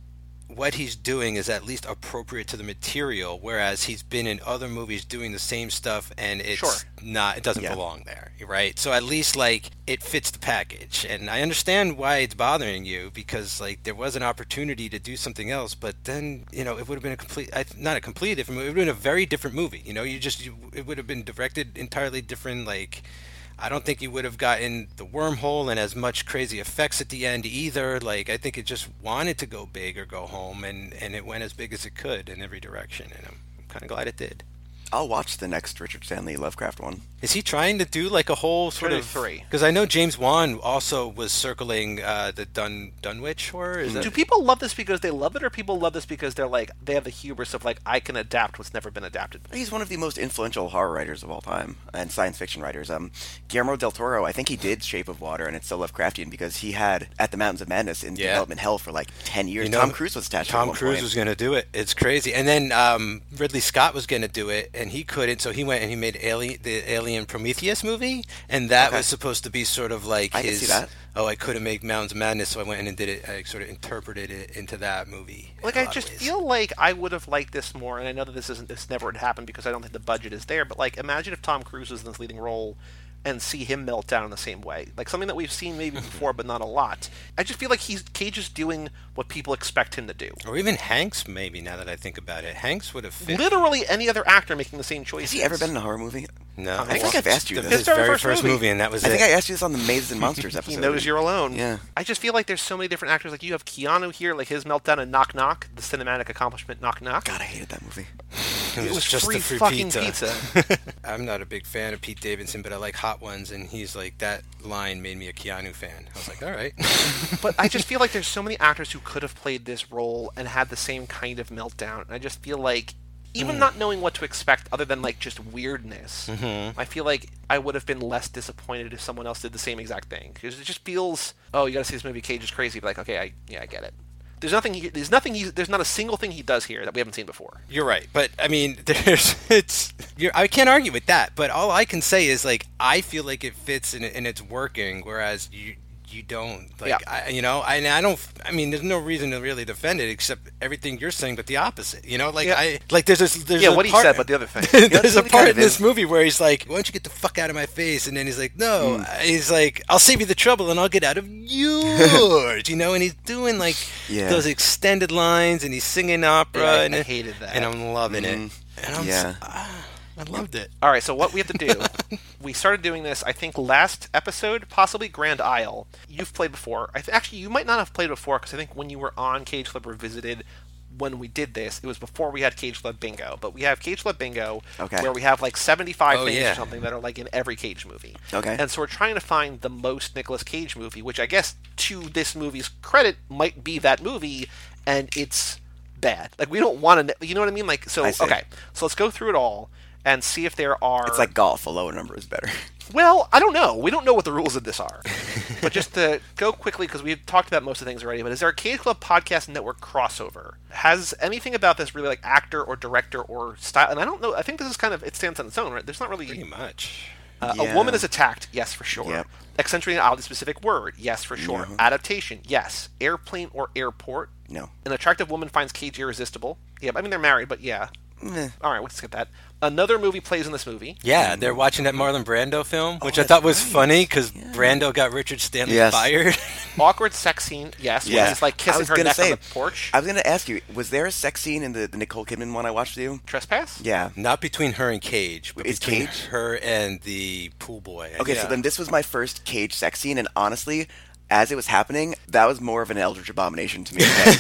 what he's doing is at least appropriate to the material, whereas he's been in other movies doing the same stuff and it's Sure. not, it doesn't Yeah. belong there, right? So at least like it fits the package, and I understand why it's bothering you because like there was an opportunity to do something else, but then you know it would have been a complete not a complete different movie. It would have been a very different movie. You know, you just you, it would have been directed entirely different, like. I don't think you would have gotten the wormhole and as much crazy effects at the end either. Like I think it just wanted to go big or go home, and and it went as big as it could in every direction, and I'm kind of glad it did. I'll watch the next Richard Stanley Lovecraft one. Is he trying to do like a whole sort of three. Because I know James Wan also was circling uh, the Dun Dunwich horror. Is Do that people love this because they love it, or people love this because they're like they have the hubris of like I can adapt what's never been adapted? He's one of the most influential horror writers of all time and science fiction writers. Um, Guillermo del Toro, I think he did Shape of Water, and it's so Lovecraftian because he had At the Mountains of Madness in Yeah. development hell for like ten years. You know, Tom Cruise was attached. to Tom Cruise point. was going to do it. It's crazy. And then um, Ridley Scott was going to do it, and he couldn't. So he went and he made Alien, the Alien Prometheus movie, and that Okay. was supposed to be sort of like I his. see that. Oh, I couldn't make Mountains of Madness, so I went in and did it. I sort of interpreted it into that movie. Like I just feel like I would have liked this more, and I know that this isn't this never would happen because I don't think the budget is there. But like, imagine if Tom Cruise was in this leading role, and see him melt down in the same way, like something that we've seen maybe mm-hmm. before, but not a lot. I just feel like he's Cage is doing what people expect him to do. or even Hanks. Maybe now that I think about it, Hanks would have fit. Literally any other actor making the same choice. Has he ever been in a horror movie? No, I think I've asked you this. His His very very first first movie. movie, and that was I it. think I asked you this on the Mazes and Monsters episode. He knows you're alone. Yeah. I just feel like there's so many different actors. Like you have Keanu here, like his meltdown in Knock Knock, the cinematic accomplishment Knock Knock. God, I hated that movie. It was just free a free fucking pizza. pizza. I'm not a big fan of Pete Davidson, but I like Hot Ones, and he's like that line made me a Keanu fan. I was like, all right. but I just feel like there's so many actors who could have played this role and had the same kind of meltdown. And I just feel like even not knowing what to expect other than like just weirdness. Mm-hmm. I feel like I would have been less disappointed if someone else did the same exact thing because it just feels, oh, you got to see this movie. Cage is crazy. But like, okay, I yeah, I get it. There's nothing. He, there's nothing. He, there's not a single thing he does here that we haven't seen before. You're right, but I mean, there's it's. I can't argue with that, but all I can say is like I feel like it fits and, and it's working, whereas you you don't like Yeah. I, you know I, I don't I mean there's no reason to really defend it except everything you're saying but the opposite you know like Yeah. I like there's this there's Yeah, a what he said, but the other thing. there's a part kind in this movie where he's like why don't you get the fuck out of my face and then he's like no hmm. uh, he's like I'll save you the trouble and I'll get out of yours you know and he's doing like Yeah. those extended lines and he's singing opera Yeah, and I hated that. and I'm loving it Mhm. and I'm Yeah. yeah I loved it All right, so what we have to do, we started doing this, I think, last episode, possibly Grand Isle. You've played before. I th- actually, you might not have played before because I think when you were on Cage Club Revisited, when we did this, it was before we had Cage Club Bingo. But we have Cage Club Bingo, Okay. where we have like 75 Oh, things yeah. or something that are like in every Cage movie. Okay. And so we're trying to find the most Nicolas Cage movie, which I guess to this movie's credit might be that movie, and it's bad. Like we don't want to, you know what I mean? Like so. Okay, so let's go through it all and see if there are. It's like golf. A lower number is better. Well, I don't know. We don't know what the rules of this are. but just to go quickly, because we've talked about most of the things already, but is there a Cage Club Podcast Network crossover? Has anything about this really like actor or director or style? And I don't know. I think this is kind of, it stands on its own, right? There's not pretty really. much Uh, Yeah. A woman is attacked, yes, for sure. Yep. Accentuating an oddly specific word, yes, for sure. Yeah. Adaptation, yes. Airplane or airport. No. An attractive woman finds Cage irresistible. Yeah, I mean, they're married, but yeah. Meh. All right, let's get that. Another movie plays in this movie. yeah they're watching that Marlon Brando film oh, which I thought was right. funny because Brando got Richard Stanley Yes. fired Awkward sex scene, yes. Where Yeah. he's like I kissing her neck say- on the porch. I was gonna ask you, was there a sex scene in the, the Nicole Kidman one I watched with you? Trespass? Yeah. not between her and Cage but Is between Cage? her and the pool boy Okay, Yeah. so then this was my first Cage sex scene, and honestly, as it was happening, that was more of an Eldritch abomination to me than,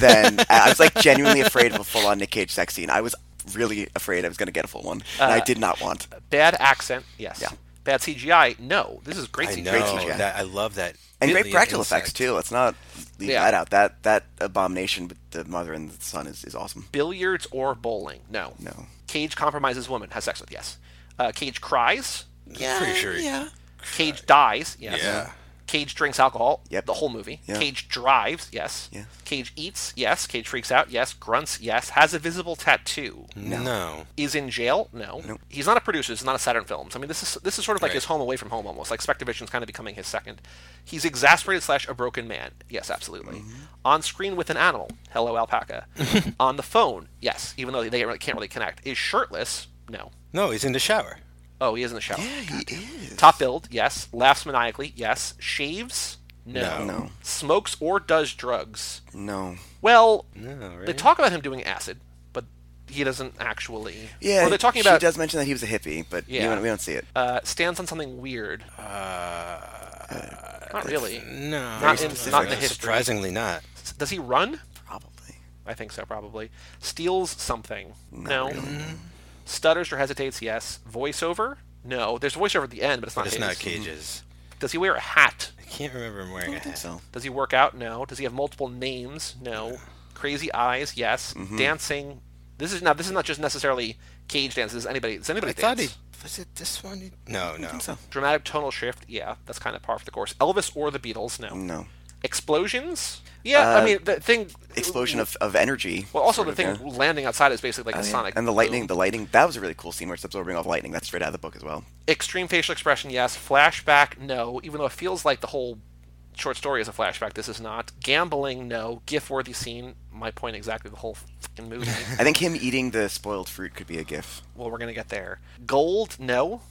than I was like genuinely afraid of a full-on Nick Cage sex scene. I was really afraid I was gonna get a full one, and I Uh, did not want. Bad accent, yes. Yeah. Bad CGI, no. This is great I CGI. know great CGI. that I love that And great billion practical effects too. Let's not leave Yeah. that out. That that abomination with the mother and the son is, is awesome. Billiards or bowling, no. No. Cage compromises woman, has sex with, yes. Uh, Cage cries. Yeah, Pretty sure- Yeah. Cage dies, yes. Yeah. Cage drinks alcohol, Yep. the whole movie. Yeah. Cage drives, yes. Yeah. Cage eats, yes. Cage freaks out, yes. Grunts, yes. Has a visible tattoo. no, Is in jail? No. He's not a producer. It's not a Saturn Films. I mean, this is this is sort of like Right. his home away from home almost. Like SpectreVision's kind of becoming his second. He's exasperated slash a broken man. Yes, absolutely. Mm-hmm. On screen with an animal. Hello, alpaca. On the phone. Yes, even though they really can't really connect. Is shirtless? No. no he's in the shower Oh, he is in the shower. Yeah, he is. Top build? Yes. Laughs maniacally? Yes. Shaves? No. No. No. Smokes or does drugs? No. Well, no really they talk about him doing acid, but he doesn't actually. Yeah. Or they're talking she about does mention that he was a hippie, but Yeah. we, don't, we don't see it. uh, stands on something weird. uh, Not really. no Not in- not in the history. surprisingly not Does he run? Probably. I think so, probably. Steals something? no. really. Stutters or hesitates? Yes. Voiceover? No. There's a voiceover at the end, but it's not but it's his. not Cage's Does he wear a hat? I can't remember him wearing a don't think hat so. Does he work out? No. Does he have multiple names? No. Crazy eyes? Yes. Mm-hmm. Dancing? This is now. This is not just necessarily cage dance. This is anybody. It's anybody I thought he dance. was it this one no no so. Dramatic tonal shift? Yeah, that's kind of par for the course. Elvis or the Beatles? No. No. Explosions? Yeah, I Uh, mean the thing. Explosion of, of energy. Well, also the of, thing yeah. landing outside is basically like Oh, a yeah. sonic. And the lightning, boom. the lightning, that was a really cool scene where it's absorbing all the lightning. That's straight out of the book as well. Extreme facial expression, yes. Flashback, no. Even though it feels like the whole short story is a flashback, this is not. Gambling, no. GIF-worthy scene, my point exactly. The whole fucking movie. I think him eating the spoiled fruit could be a gif. well, we're gonna get there. Gold, no.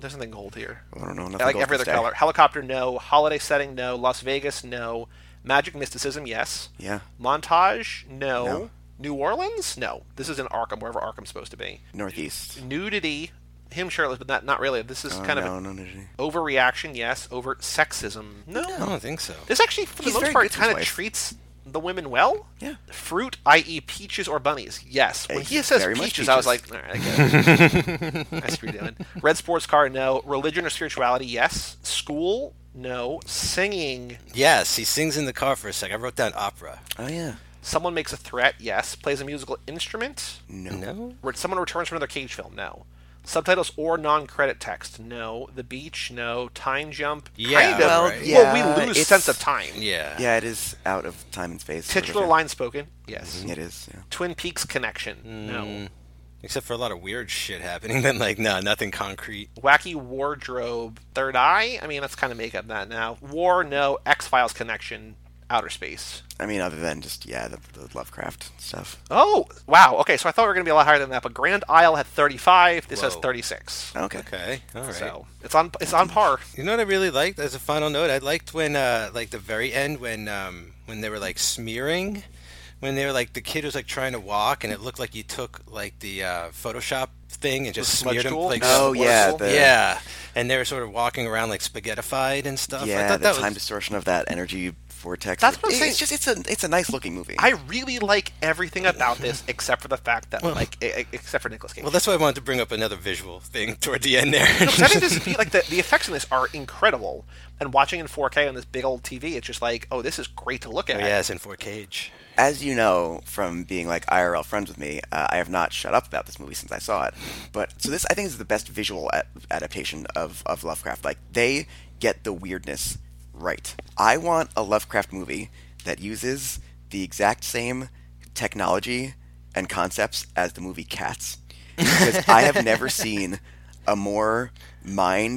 There's nothing gold here. I don't know. I Nothing like goes every other stay. color. Helicopter, no. Holiday setting, no. Las Vegas, no. Magic mysticism, yes. Yeah. Montage, no. No. New Orleans, no. This is in Arkham, wherever Arkham's supposed to be. Northeast. Nudity, him shirtless, but not not really. This is Oh, kind no, of no, a no, no. overreaction, yes. Over sexism, no. I don't think so This actually, for the most part, good to his kind of treats the women well. Yeah. Fruit, i.e., peaches or bunnies, yes. When Uh, he says very much peaches, I was like, all right, I get it. I see what doing. Red sports car, no. Religion or spirituality, yes. School, no. Singing, yes he sings in the car for a sec I wrote down opera Oh yeah. Someone makes a threat, yes. Plays a musical instrument? No. No. Someone returns from another Cage film? No. Subtitles or non-credit text? No. The beach? No. Time jump? Yeah, kind of. well, well, yeah, we lose sense of time. Yeah. Yeah, it is out of time and space. sort of, Titular line spoken? Yes. It is. Yeah. Twin Peaks connection? No. Mm. Except for a lot of weird shit happening. Then like, no, nothing concrete. Wacky wardrobe? Third eye? I mean, that's kind of make up that now. War? No. X Files connection? Outer space? I mean, other than just yeah, the, the Lovecraft stuff. Oh, wow. Okay, so I thought we were going to be a lot higher than that, but Grand Isle had 35. This has Whoa. 36. Okay. Okay. All right. So it's on it's on par. You know what I really liked as a final note? I liked when uh like the very end when um when they were like smearing when they were like the kid was like trying to walk and it looked like you took like the uh Photoshop thing and just smeared him tool? like Oh Smudge yeah, the, yeah. And they were sort of walking around like spaghettified and stuff. I yeah, thought the that time was distortion of that energy vortex. That's what I'm It- saying. It's just it's a it's a nice looking movie. I really like everything about this except for the fact that like e- e- except for Nicolas Cage. well, that's why I wanted to bring up another visual thing toward the end there. Because I think this is like the, the effects in this are incredible, and watching in 4K on this big old TV, it's just like, oh, this is great to look Oh, at. yeah, it's in 4K. As you know from being like IRL friends with me, uh, I have not shut up about this movie since I saw it. But so this, I think, is the best visual a- adaptation of of Lovecraft. Like they get the weirdness right. I want a Lovecraft movie that uses the exact same technology and concepts as the movie Cats, because I have never seen a more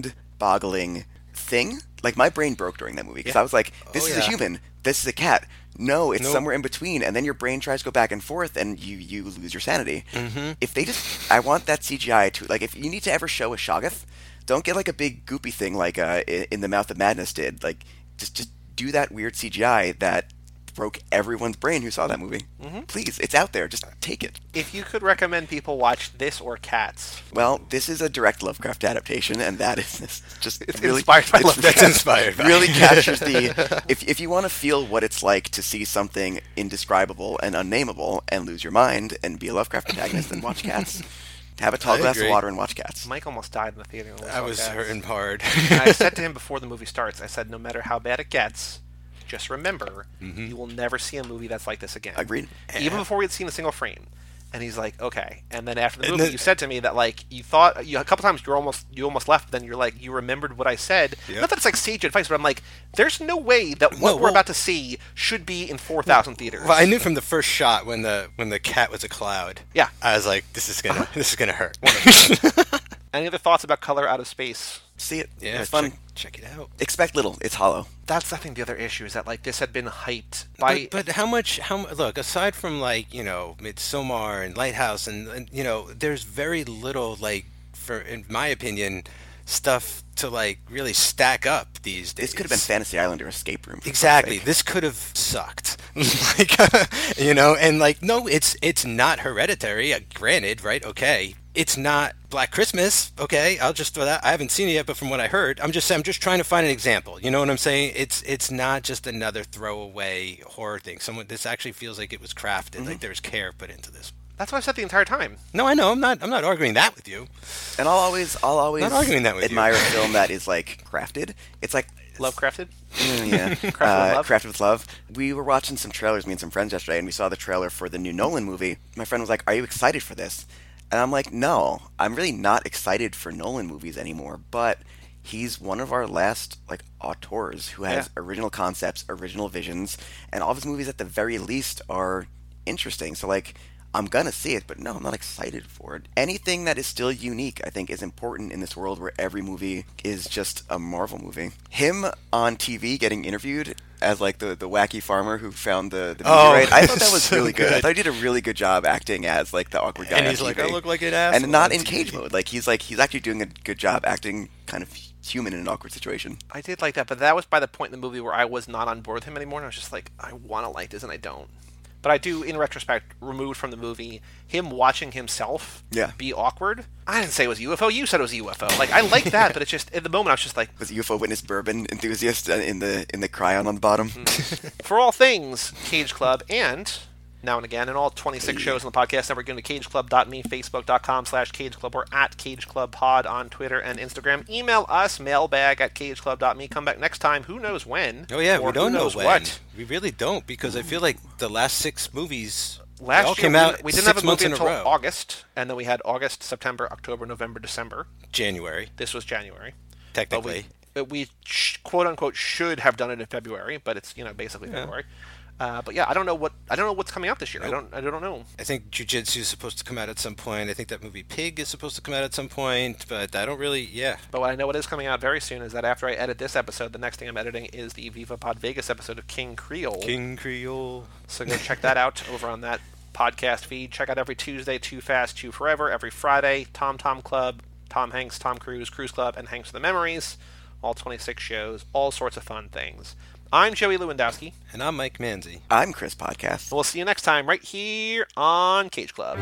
mind-boggling thing. Like my brain broke during that movie because Yeah. I was like, "This Oh, is yeah. a human. This is a cat." No, it's Nope. somewhere in between, and then your brain tries to go back and forth, and you you lose your sanity. Mm-hmm. If they just, I want that CGI to like, if you need to ever show a Shoggoth, don't get like a big goopy thing like uh, in the Mouth of Madness did. Like, just just do that weird CGI that broke everyone's brain who saw that movie. Mm-hmm. Please, it's out there. Just take it. If you could recommend people watch this or Cats, Well, this is a direct Lovecraft adaptation, and that is just It's really inspired by Lovecraft. That's inspired by. really captures the if if you want to feel what it's like to see something indescribable and unnameable and lose your mind and be a Lovecraft protagonist, then watch Cats. Have a tall I glass of water and watch Cats. Mike almost died in the theater. when we I was Cats. hurting hard. I said to him before the movie starts, I said, no matter how bad it gets, just remember, Mm-hmm. you will never see a movie that's like this again. Agreed. Even before we had seen a single frame. And he's like, okay. And then after the movie, then- you said to me that like you thought you a couple times you're almost you almost left. Then you're like you remembered what I said. Yep. Not that it's like sage advice, but I'm like, there's no way that what No, we're well- about to see should be in four thousand theaters. Well, I knew from the first shot when the when the cat was a cloud. Yeah. I was like, this is gonna this is gonna hurt. Any other thoughts about color out of space? See it. yeah, it's fun. Check, check it out. Expect little. It's hollow. That's I think the other issue is that like this had been hyped by But, but how much? How look aside from like you know Midsommar and Lighthouse and, and you know there's very little like for in my opinion stuff to like really stack up these days. This could have been Fantasy Island or Escape Room. Exactly. This could have sucked. like, you know, and like, no, it's it's not hereditary. Uh, granted, right? Okay, it's not Black Christmas. Okay, I'll just throw that. I haven't seen it yet, but from what I heard, I'm just I'm just trying to find an example. You know what I'm saying? It's it's not just another throwaway horror thing. Someone this actually feels like it was crafted. Mm-hmm. Like there's care put into this. That's what I said the entire time. No, I know. I'm not. I'm not arguing that with you. And I'll always, I'll always Not arguing that with you. admire a film that is like crafted. It's like Lovecrafted. Mm, yeah, Crafted with uh, Love? Crafted with Love. We were watching some trailers, me and some friends yesterday, and we saw the trailer for the new Nolan movie. My friend was like, "Are you excited for this?" And I'm like, "No, I'm really not excited for Nolan movies anymore." But he's one of our last like auteurs who has Yeah. original concepts, original visions, and all of his movies at the very least are interesting. So like. I'm gonna see it, but no, I'm not excited for it. Anything that is still unique, I think, is important in this world where every movie is just a Marvel movie. Him on TV getting interviewed as like the, the wacky farmer who found the, the movie Oh, right, I thought that was so really good. I thought he did a really good job acting as like the awkward guy. And on he's like, TV. "I look like an asshole and not on in cage mode. Like he's like he's actually doing a good job acting kind of human in an awkward situation. I did like that, but that was by the point in the movie where I was not on board with him anymore. And I was just like, I want to like this, and I don't. But I do, in retrospect, removed from the movie him watching himself Yeah. be awkward. I didn't say it was UFO. You said it was UFO. Like I like that, but it's just at the moment I was just like, Was UFO witness bourbon enthusiast uh, in the in the chyron on the bottom. Mm. for all things Cage Club and now and again. And all 26 shows on the podcast network, go to cageclub.me, facebook.com slash cageclub, or at cageclubpod on Twitter and Instagram. Email us, mailbag at cageclub.me. Come back next time. Who knows when? Oh yeah, we don't know when. what. We really don't because I feel like the last six movies Last year, came we, out we didn't have a movie in a until. August, and then we had August, September, October, November, December. January, This was January. But technically. we, but we sh- quote unquote should have done it in February, but it's you know basically February. Uh, but yeah, I don't know what I don't know what's coming out this year. I don't I don't know. I think Jiu Jitsu is supposed to come out at some point. I think that movie Pig is supposed to come out at some point, but I don't really. Yeah, But what I know what is coming out very soon is that after I edit this episode, the next thing I'm editing is the Viva Pod Vegas episode of King Creole. King Creole. So go check that out over on that podcast feed. Check out every Tuesday, Too Fast, Too Forever. Every Friday, Tom Tom Club, Tom Hanks, Tom Cruise, Cruise Club, and Hanks of the Memories. All 26 shows, all sorts of fun things. I'm Joey Lewandowski. And I'm Mike Manzi. I'm Chris Podcast. We'll see you next time right here on Cage Club.